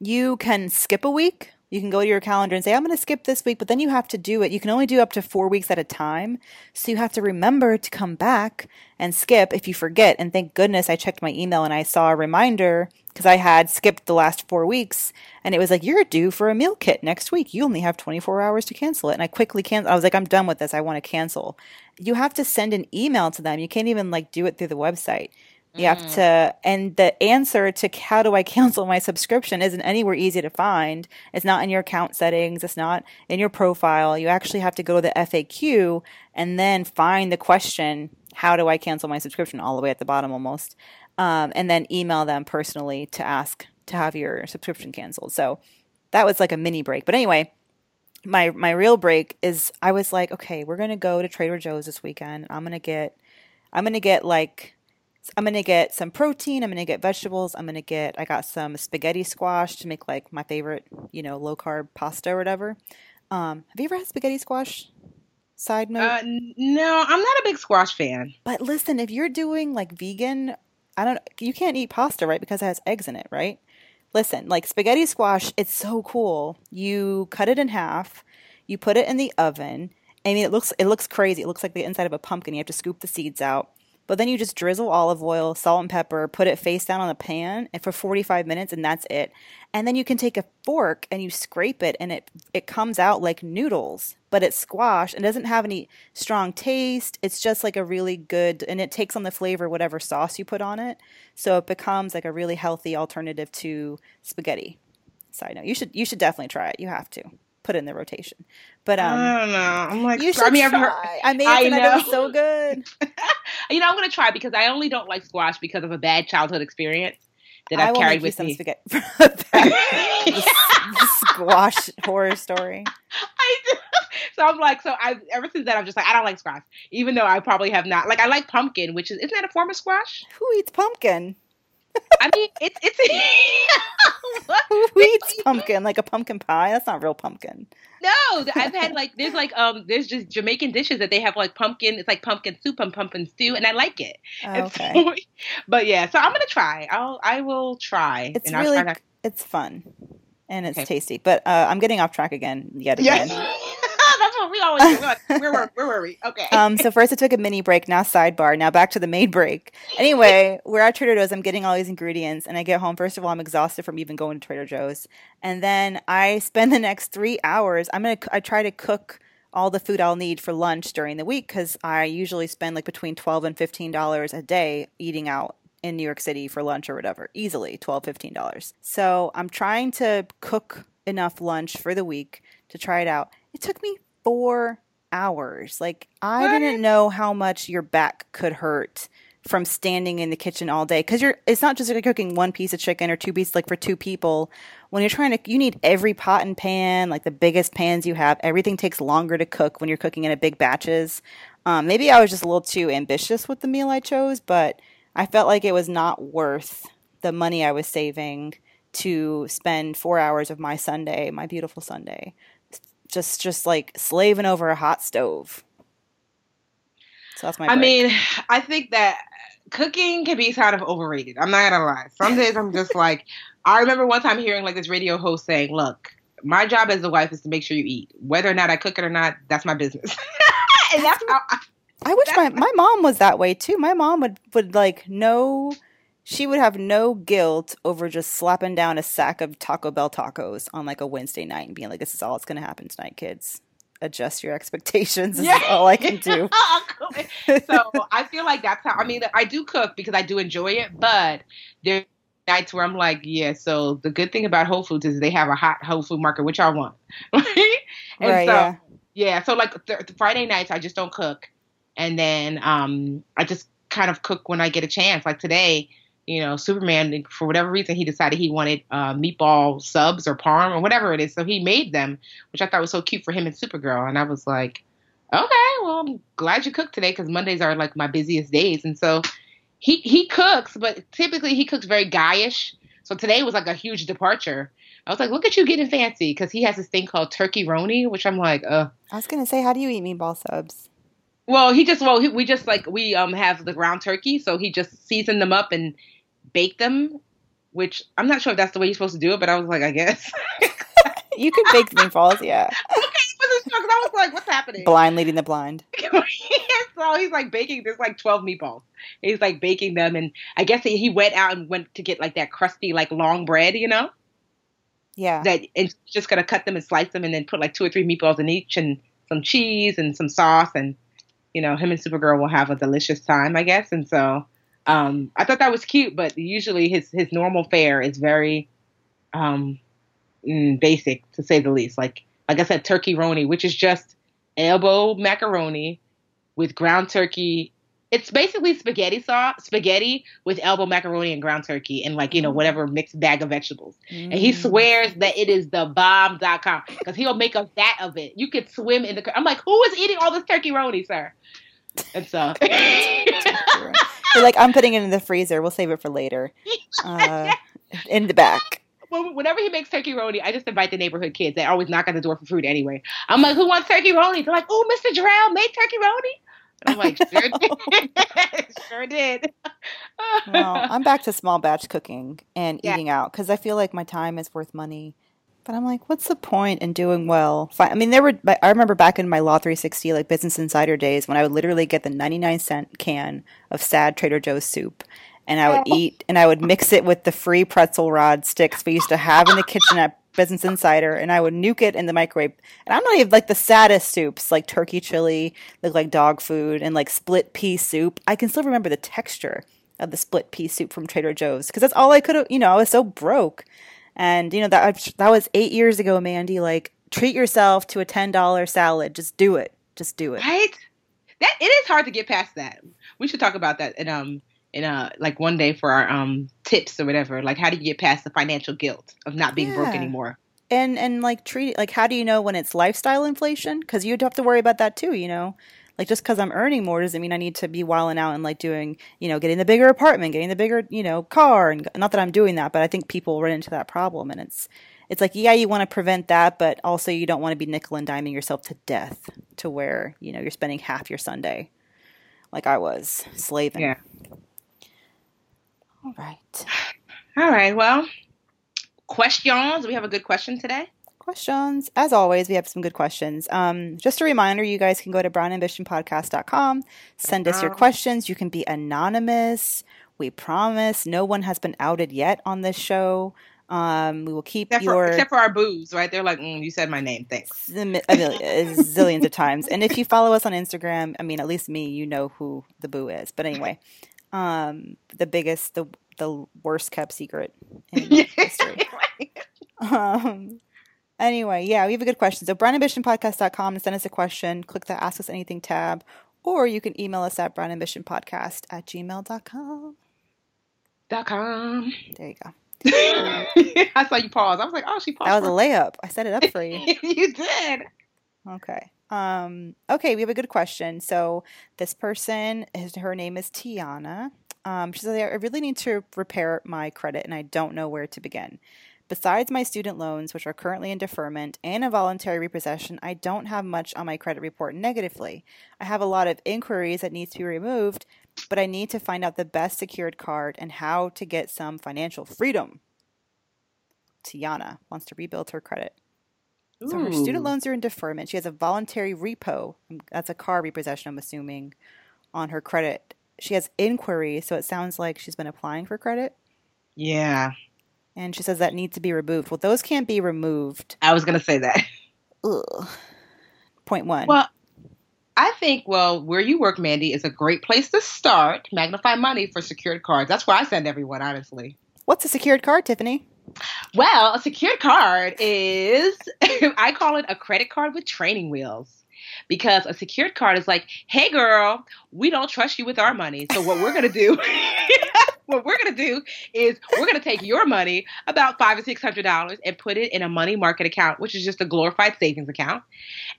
you can skip a week you can go to your calendar and say, I'm going to skip this week, but then you have to do it. You can only do up to four weeks at a time. So you have to remember to come back and skip if you forget. And thank goodness I checked my email and I saw a reminder because I had skipped the last four weeks and it was like, you're due for a meal kit next week. You only have 24 hours to cancel it. And I quickly canceled. I was like, I'm done with this. I want to cancel. You have to send an email to them. You can't even like do it through the website. You have mm. to, and the answer to how do I cancel my subscription isn't anywhere easy to find. It's not in your account settings. It's not in your profile. You actually have to go to the FAQ and then find the question, how do I cancel my subscription all the way at the bottom almost. Um, and then email them personally to ask to have your subscription canceled. So that was like a mini break. But anyway, my, my real break is I was like, okay, we're going to go to Trader Joe's this weekend. I'm going to get, I'm going to get like I'm going to get some protein. I'm going to get vegetables. I'm going to get, I got some spaghetti squash to make like my favorite, you know, low carb pasta or whatever. Um, have you ever had spaghetti squash? Side note? Uh, no, I'm not a big squash fan. But listen, if you're doing like vegan, I don't, you can't eat pasta, right? Because it has eggs in it, right? listen, like spaghetti squash, it's so cool. You cut it in half, you put it in the oven. I mean, it looks it looks crazy. It looks like the inside of a pumpkin. You have to scoop the seeds out. But then you just drizzle olive oil, salt and pepper, put it face down on the pan for 45 minutes and that's it. And then you can take a fork and you scrape it and it it comes out like noodles, but it's squash and doesn't have any strong taste. It's just like a really good and it takes on the flavor whatever sauce you put on it. So it becomes like a really healthy alternative to spaghetti. Side note. You should you should definitely try it. You have to put in the rotation. But um, I don't know. I'm like, you should I mean, try. I made it and it so good. you know, I'm gonna try because I only don't like squash because of a bad childhood experience that I I've carried with me. spaghetti. squash horror story. I do. So I'm like, so I ever since then I'm just like, I don't like squash, even though I probably have not. Like, I like pumpkin, which is isn't that a form of squash? Who eats pumpkin? I mean, it's it's. Who eats pumpkin? Like a pumpkin pie? That's not real pumpkin. No, I've had like there's like um there's just Jamaican dishes that they have like pumpkin. It's like pumpkin soup and pumpkin stew, and I like it. Okay. so- but yeah, so I'm gonna try. I'll I will try. It's really try it's fun. And it's Okay. tasty. But uh, I'm getting off track again yet again. we always do. Where were where were we? Okay. um, so first I took a mini break, now sidebar, now back to the main break. Anyway, we're at Trader Joe's. I'm getting all these ingredients, and I get home. First of all, I'm exhausted from even going to Trader Joe's, and then I spend the next three hours. I'm gonna I try to cook all the food I'll need for lunch during the week because I usually spend like between twelve and fifteen dollars a day eating out in New York City for lunch or whatever. Easily $12, 15 dollars. So I'm trying to cook enough lunch for the week to try it out. It took me four hours. Like I What? didn't know how much your back could hurt from standing in the kitchen all day because you're it's not just like cooking one piece of chicken or two pieces like for two people when you're trying to you need every pot and pan like the biggest pans you have everything takes longer to cook when you're cooking in a big batches um, maybe i was just a little too ambitious with the meal i chose but i felt like it was not worth the money i was saving to spend four hours of my sunday my beautiful sunday just just like slaving over a hot stove so that's my I break. mean, I think that cooking can be kind of overrated. I'm not gonna lie. Some days I'm just like, I remember one time hearing like this radio host saying, "Look, my job as a wife is to make sure you eat. Whether or not I cook it or not, that's my business." and that's how. I, I wish my, my mom was that way too. My mom would, would like no, she would have no guilt over just slapping down a sack of Taco Bell tacos on like a Wednesday night and being like, this is all that's going to happen tonight, kids. Adjust your expectations. This is all I can do. so I feel like that's how. I mean, I do cook because I do enjoy it, but there are nights where I'm like, yeah. So the good thing about Whole Foods is they have a hot Whole Food market, which I want. Right? And Right, so, yeah. yeah. So like th- Friday nights, I just don't cook, and then um, I just kind of cook when I get a chance. Like today, you know, Superman for whatever reason he decided he wanted uh, meatball subs or parm or whatever it is, so he made them, which I thought was so cute for him and Supergirl, and I was like. Okay, well, I'm glad you cooked today because Mondays are like my busiest days, and so he he cooks, but typically he cooks very guyish. So today was like a huge departure. I was like, look at you getting fancy because he has this thing called turkey roni, which I'm like, uh. I was going to say, how do you eat meatball subs? Well, he just well he, we just like we um have the ground turkey, so he just seasoned them up and baked them, which I'm not sure if that's the way you're supposed to do it, but I was like, I guess. You can bake meatballs, yeah. okay, wasn't sure 'cause I was like, what's happening? Blind leading the blind. so he's like baking. There's like 12 meatballs. He's like baking them, and I guess he, he went out and went to get like that crusty like long bread, you know, Yeah. that and just gonna cut them and slice them, and then put like two or three meatballs in each, and some cheese and some sauce, and you know, him and Supergirl will have a delicious time, I guess. And so, um, I thought that was cute, but usually his his normal fare is very, um, mm, basic to say the least. Like like I said, turkey roni, which is just elbow macaroni with ground turkey. It's basically spaghetti sauce, spaghetti with elbow macaroni and ground turkey, and like you know whatever mixed bag of vegetables. And he Mm. swears that it is the bomb.com because he'll make a vat of it. You could swim in the. I'm like, who is eating all this turkey roni, sir? And so, You're like, I'm putting it in the freezer. We'll save it for later. Uh, in the back. Well, whenever he makes turkey roni, I just invite the neighborhood kids. They always knock on the door for food anyway. I'm like, who wants turkey roni? They're like, oh, Mr. Jarrell made turkey roni. I'm like, sure did. sure did. well, I'm back to small batch cooking and Yeah. eating out because I feel like my time is worth money. But I'm like, what's the point in doing well? I mean, there were. I remember back in my Law 360 like Business Insider days when I would literally get the 99 cent can of sad Trader Joe's soup, and I would oh. eat and I would mix it with the free pretzel rod sticks we used to have in the kitchen at Business Insider, and I would nuke it in the microwave. And I'm not even like the saddest soups, like turkey chili, look like dog food, and like split pea soup. I can still remember the texture of the split pea soup from Trader Joe's because that's all I could have. You know, I was so broke, and you know that that was eight years ago, Mandi. Like, treat yourself to a ten dollar salad. Just do it. Just do it. Right? That it is hard to get past that. We should talk about that in um in uh like one day for our um tips or whatever. Like how do you get past the financial guilt of not being broke anymore? and and like treat like how do you know when it's lifestyle inflation because you'd have to worry about that too you know like just because i'm earning more doesn't mean i need to be wilding out and like doing you know getting the bigger apartment getting the bigger you know car and not that i'm doing that but i think people run into that problem and it's it's like yeah you want to prevent that but also you don't want to be nickel and diming yourself to death to where you know you're spending half your sunday like i was slaving Yeah. all right All right. Well, questions. We have a good question today. Questions. As always, we have some good questions. Um, just a reminder, you guys can go to brownambitionpodcast.com, send us your questions. You can be anonymous. We promise no one has been outed yet on this show. Um, we will keep Except for, your except for our boos, right? They're like, mm, you said my name. Thanks. zim- a mil- zillions of times. And if you follow us on Instagram, I mean, at least me, you know who the boo is. But anyway, um, the biggest, the the worst kept secret in history. Um, anyway, yeah, we have a good question. So brownambitionpodcast.com to send us a question. Click the Ask Us Anything tab. Or you can email us at brownambitionpodcast at gmail.com. Dot com. There you go. I saw you pause. I was like, oh, she paused. That was a layup. I set it up for you. you did. Okay. Um, okay, we have a good question. So this person, his, her name is Tiyana. Um, she says, I really need to repair my credit and I don't know where to begin. Besides my student loans, which are currently in deferment, and a voluntary repossession, I don't have much on my credit report negatively. I have a lot of inquiries that need to be removed, but I need to find out the best secured card and how to get some financial freedom. Tiyana wants to rebuild her credit. So her student loans are in deferment. She has a voluntary repo. um, That's a car repossession, I'm assuming, on her credit. She has inquiries, so it sounds like she's been applying for credit. Yeah, And she says that needs to be removed. Well, those can't be removed. I was gonna say that. Ugh. Point one. Well, I think well, where you work, Mandi, is a great place to start. Magnify money for secured cards. That's where I send everyone, honestly. What's a secured card, Tiffany? Well, a secured card is I call it a credit card with training wheels. Because a secured card is like, hey girl, we don't trust you with our money. So what we're gonna do what we're gonna do is we're gonna take your money, about five or six hundred dollars, and put it in a money market account, which is just a glorified savings account.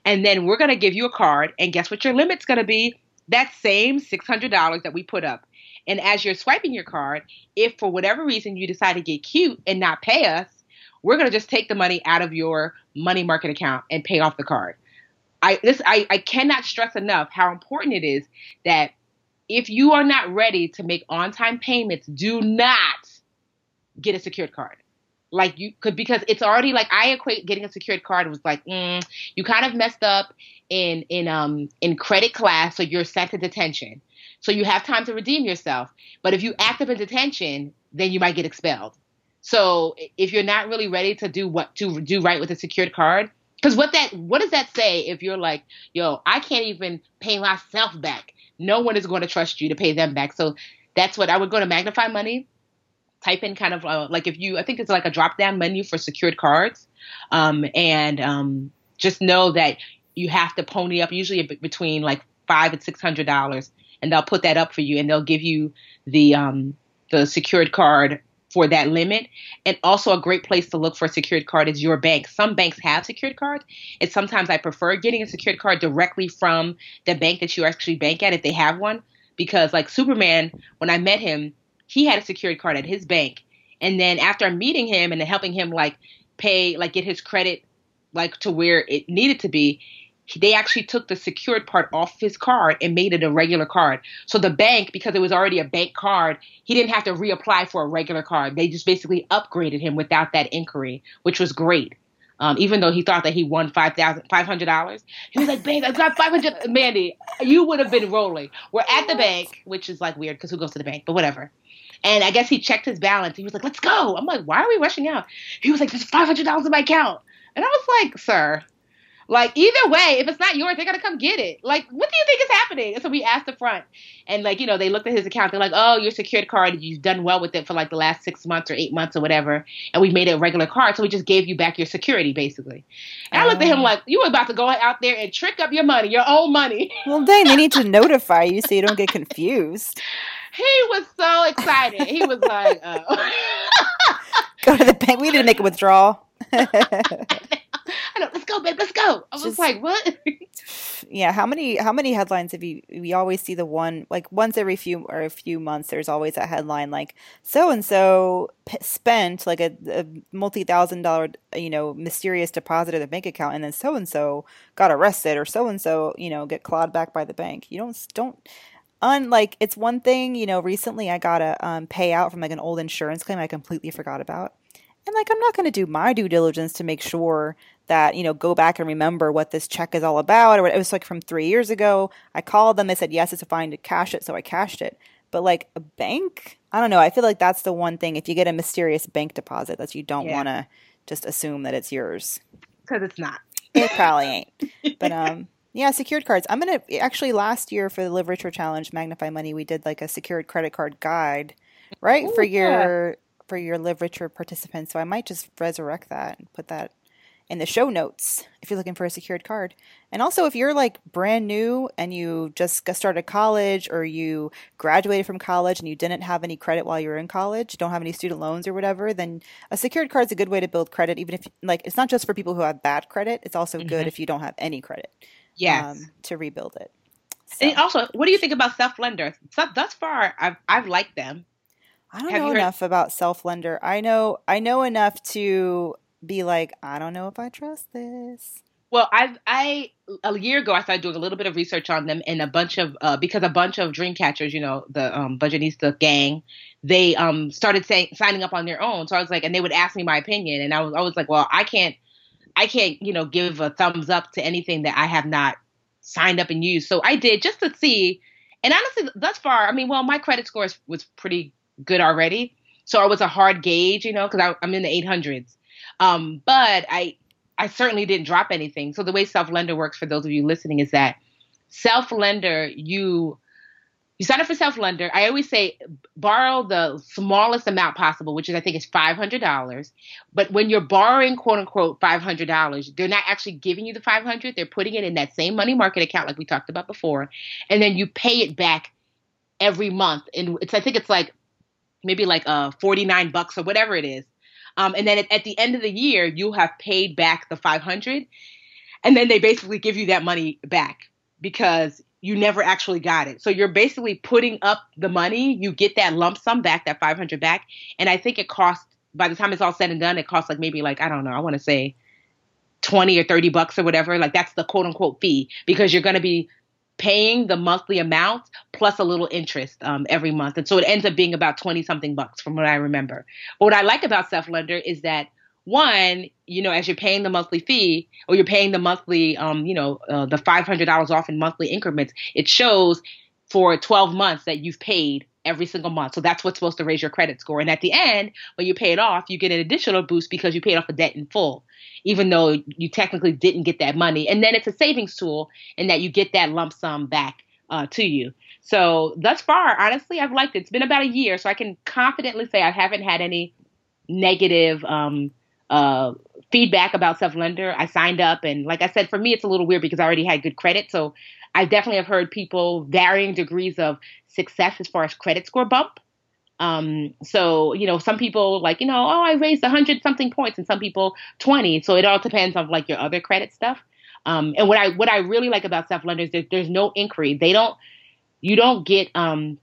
And then we're gonna give you a card, and guess what your limit's gonna be? That same six hundred dollars that we put up. And as you're swiping your card, if for whatever reason you decide to get cute and not pay us, we're gonna just take the money out of your money market account and pay off the card. I this I, I cannot stress enough how important it is that if you are not ready to make on time payments, do not get a secured card. Like you could because it's already like I equate getting a secured card was like mm, you kind of messed up in in um in credit class, so you're sent to detention. So you have time to redeem yourself. But if you act up in detention, then you might get expelled. So if you're not really ready to do what to do right with a secured card, because what that what does that say if you're like, yo, I can't even pay myself back. No one is going to trust you to pay them back. So that's what I would go to Magnify Money, type in kind of uh, like if you I think it's like a drop down menu for secured cards, um, and um, just know that you have to pony up usually between like five and six hundred dollars, and they'll put that up for you, and they'll give you the um, the secured card for that limit. And also a great place to look for a secured card is your bank. Some banks have secured cards. And sometimes I prefer getting a secured card directly from the bank that you actually bank at if they have one. Because like Superman, when I met him, he had a secured card at his bank. And then after meeting him and helping him like pay, like get his credit like to where it needed to be, they actually took the secured part off his card and made it a regular card. So the bank, because it was already a bank card, he didn't have to reapply for a regular card. They just basically upgraded him without that inquiry, which was great. Um, even though he thought that he won five thousand five hundred dollars, he was like, "Babe, I got five hundred. Mandi, you would have been rolling. We're at the bank, which is like weird because who goes to the bank? But whatever. And I guess he checked his balance. He was like, "Let's go." I'm like, "Why are we rushing out?" He was like, "There's five hundred dollars in my account," and I was like, "Sir." Like either way, if it's not yours, they gotta come get it. Like, what do you think is happening? And so we asked the front, and like you know, they looked at his account. They're like, "Oh, your secured card. You've done well with it for like the last six months or eight months or whatever, and we made it a regular card, so we just gave you back your security, basically." And I looked at him oh. like, "You were about to go out there and trick up your money, your own money." Well, dang, they need to notify you so you don't get confused. he was so excited. He was like, uh, "Go to the bank. We need to make a withdrawal." I know, let's go, babe, let's go. I was Just, like, what? yeah, how many how many headlines have you? We always see the one like once every few or a few months. There's always a headline like so and so spent like a, a multi thousand dollar you know mysterious deposit at the bank account, and then so and so got arrested, or so and so you know get clawed back by the bank. You don't don't unlike it's one thing you know recently i got a um, payout from like an old insurance claim i completely forgot about and like i'm not going to do my due diligence to make sure that you know go back and remember what this check is all about or what it was like from three years ago. I called them they said yes it's fine to cash it so i cashed it. But like a bank? I don't know. I feel like that's the one thing. If you get a mysterious bank deposit that you don't yeah. want to just assume that it's yours. Because it's not. It probably ain't. But um yeah secured cards. I'm gonna actually last year for the live richer challenge magnify money we did like a secured credit card guide right Ooh, for your yeah. for your live richer participants. So i might just resurrect that and put that in the show notes if you're looking for a secured card. And also, if you're like brand new and you just got started college or you graduated from college and you didn't have any credit while you were in college, don't have any student loans or whatever, then a secured card is a good way to build credit. Even if, like, it's not just for people who have bad credit, it's also mm-hmm. good if you don't have any credit. Yes. Um, to rebuild it. So. And also, what do you think about self lender? So, thus far, I've, I've liked them. I don't have know enough about self lender. I know I know enough to be like, I don't know if I trust this. Well, I I a year ago I started doing a little bit of research on them, and a bunch of uh, because a bunch of dream catchers, you know, the um, Budgetnista gang, they um started saying signing up on their own. So I was like, and they would ask me my opinion, and I was I was like, well, I can't, I can't, you know, give a thumbs up to anything that I have not signed up and used. So I did just to see, and honestly, thus far, I mean, well, my credit score was pretty good already, so it was a hard gauge, you know, because I'm in the 800s. Um, but I I certainly didn't drop anything. So the way self lender works for those of you listening is that self lender you you sign up for self lender. I always say borrow the smallest amount possible, which is I think is five hundred dollars. But when you're borrowing quote unquote five hundred dollars, they're not actually giving you the five hundred. They're putting it in that same money market account like we talked about before, and then you pay it back every month. And it's I think it's like maybe like uh forty nine bucks or whatever it is. Um, and then at, at, the end of the year, you have paid back the 500 and then they basically give you that money back because you never actually got it. So you're basically putting up the money, you get that lump sum back, that 500 back. And I think it costs, by the time it's all said and done, it costs like maybe like, I don't know, I want to say 20 or 30 bucks or whatever. Like that's the quote unquote fee because you're going to be paying the monthly amount plus a little interest um, every month. And so it ends up being about 20 something bucks from what I remember. But what I like about Self Lender is that one, you know, as you're paying the monthly fee or you're paying the monthly, um, you know, uh, the $500 off in monthly increments, it shows for 12 months that you've paid every single month. So that's what's supposed to raise your credit score. And at the end, when you pay it off, you get an additional boost because you paid off the debt in full even though you technically didn't get that money. And then it's a savings tool in that you get that lump sum back uh, to you. So thus far, honestly, I've liked it. It's been about a year, so I can confidently say I haven't had any negative um, uh, feedback about Self Lender. I signed up, and like I said, for me, it's a little weird because I already had good credit. So I definitely have heard people varying degrees of success as far as credit score bump. Um, so, you know, some people like, you know, oh, I raised a hundred something points and some people 20. So it all depends on like your other credit stuff. Um, and what I, what I really like about self lenders, there, there's no inquiry. They don't, you don't get, um,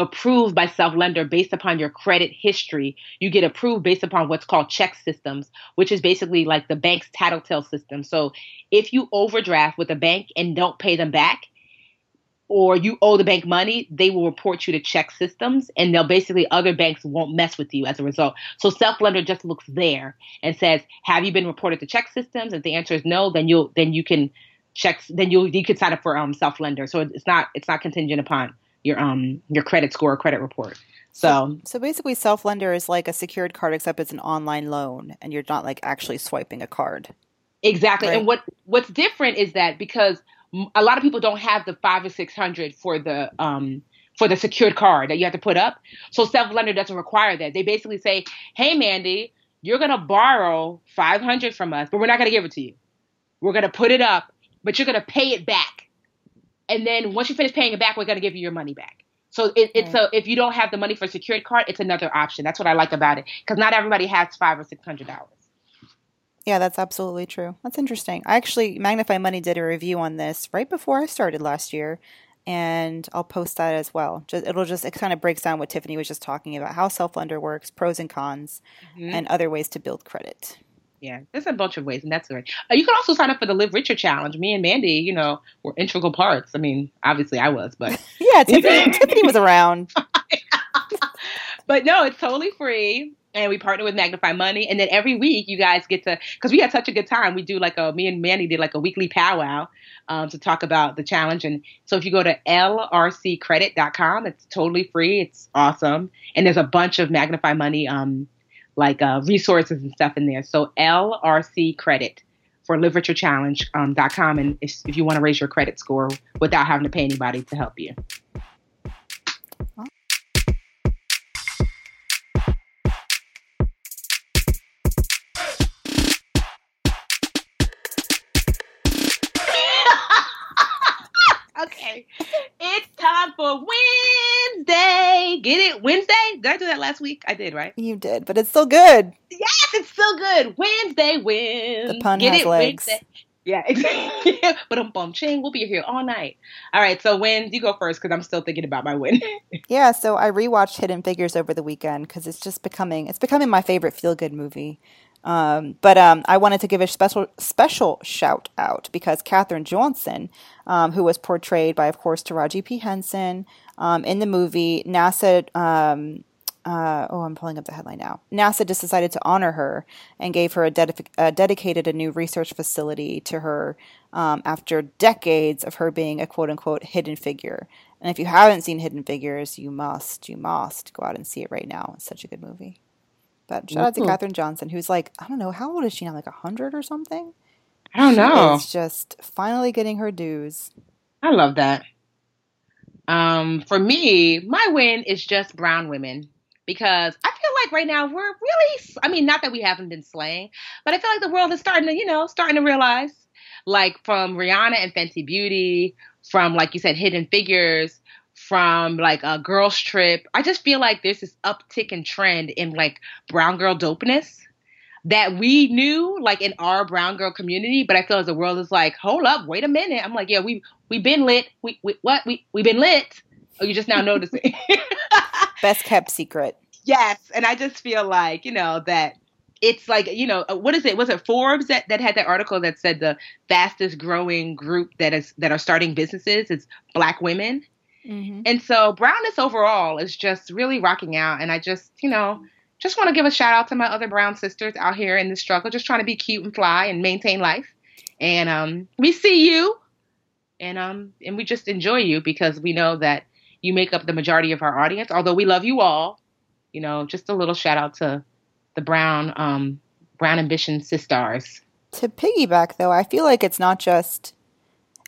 approved by self lender based upon your credit history. You get approved based upon what's called ChexSystems, which is basically like the bank's tattletale system. So if you overdraft with a bank and don't pay them back, or you owe the bank money, they will report you to ChexSystems and they'll basically other banks won't mess with you as a result. So self lender just looks there and says, "Have you been reported to ChexSystems? If the answer is no, then you'll then you can check then you you can sign up for um self lender. So it's not it's not contingent upon your um your credit score or credit report. So, so basically, self lender is like a secured card, except it's an online loan, and you're not like actually swiping a card. Exactly. Right? And what what's different is that because a lot of people don't have the five or six hundred for the um for the secured card that you have to put up. So self lender doesn't require that. They basically say, "Hey, Mandi, you're gonna borrow five hundred from us, but we're not gonna give it to you. We're gonna put it up, but you're gonna pay it back. And then once you finish paying it back, we're gonna give you your money back." So it, it's right. a if you don't have the money for a secured card, it's another option. That's what I like about it because not everybody has five or six hundred dollars. Yeah, that's absolutely true. That's interesting. I actually, Magnify Money did a review on this right before I started last year, and I'll post that as well. Just, it'll just, it kind of breaks down what Tiffany was just talking about how self lender works, pros and cons, mm-hmm. and other ways to build credit. Yeah, there's a bunch of ways, and that's great. Uh, you can also sign up for the Live Richer Challenge. Me and Mandi, you know, were integral parts. I mean, obviously I was, but. yeah, Tiffany, Tiffany was around. but no, it's totally free and we partner with Magnify Money. And then every week, you guys get to because we had such a good time. We do like a me and Mandi did like a weekly powwow um, to talk about the challenge. And so if you go to lrccredit.com, it's totally free. It's awesome, and there's a bunch of Magnify Money um, like uh, resources and stuff in there. So LRC Credit for Challenge um, and if, if you want to raise your credit score without having to pay anybody to help you. Okay. It's time for Wednesday. Get it? Wednesday? Did I do that last week? I did, right? You did, but it's still good. Yes, it's still good. Wednesday wins. The pun Get has it? legs. Wednesday. Yeah, exactly. but I'm bum ching. We'll be here all night. All right, so wins, you go first because I'm still thinking about my win. yeah, so I rewatched Hidden Figures over the weekend because it's just becoming it's becoming my favorite feel good movie. Um, but um, I wanted to give a special special shout out because Katherine Johnson, um, who was portrayed by, of course, Taraji P Henson um, in the movie, NASA. Uh, oh, I'm pulling up the headline now. NASA just decided to honor her and gave her a, a dedicated a new research facility to her um, after decades of her being a quote unquote hidden figure. And if you haven't seen Hidden Figures, you must, you must go out and see it right now. It's such a good movie. But shout out to Katherine Johnson, who's like, I don't know, how old is she now? Like 100 or something? I don't know. It's just finally getting her dues. I love that. Um, for me, my win is just brown women because I feel like right now we're really, I mean, not that we haven't been slaying, but I feel like the world is starting to, you know, starting to realize, like from Rihanna and Fenty Beauty, from like you said, Hidden Figures, from like a girls trip. I just feel like there's this uptick in trend in like brown girl dopeness that we knew like in our brown girl community, but I feel as the world is like, hold up, wait a minute. I'm like, yeah, we we been lit. We, we what we we been lit. Oh, you just now noticing. Best kept secret. Yes, and I just feel like you know that it's like you know uh, what is it was it forbes that, that had that article that said the fastest growing group that is that are starting businesses is black women Mm-hmm. And so brownness overall is just really rocking out. And I just, you know, just want to give a shout out to my other brown sisters out here in the struggle, just trying to be cute and fly and maintain life. And um, we see you, and um, and we just enjoy you because we know that you make up the majority of our audience. Although we love you all, you know, just a little shout out to the brown um, brown ambition sisters. To piggyback though, I feel like it's not just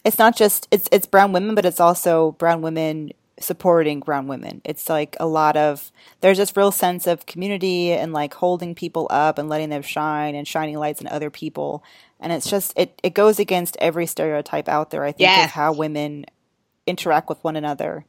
it's not just it's it's brown women, but it's also brown women supporting brown women. It's like a lot of there's this real sense of community and like holding people up and letting them shine and shining lights in other people. And it's just it it goes against every stereotype out there. I think yes. of how women interact with one another.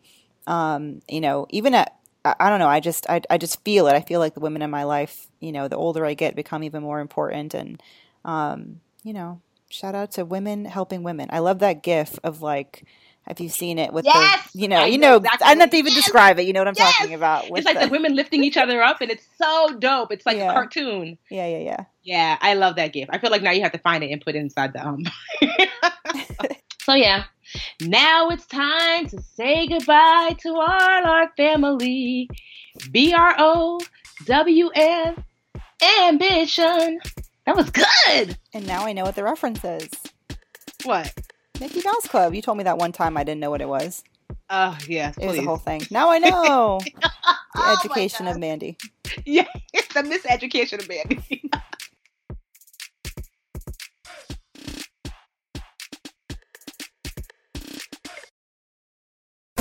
Um, you know, even at I, don't know. I just I I just feel it. I feel like the women in my life, you know, the older I get, become even more important. And um, you know, shout out to women helping women. I love that gif of like Have you seen it with Yes! the, you know, I you know know, exactly I'm not to even Yes! describe it. You know what I'm Yes! talking about. with It's like the women lifting each other up, and it's so dope. It's like Yeah. a cartoon. Yeah, yeah, yeah. Yeah, I love that gift. I feel like now you have to find it and put it inside the um. so yeah, now it's time to say goodbye to all our family. B R O W N ambition. That was good. And now I know what the reference is. What? Mickey Mouse Club. You told me that one time. I didn't know what it was. Oh yes, It was please. a whole thing. Now I know. the Oh, education God. of Mandi. Yeah, it's the miseducation of Mandi.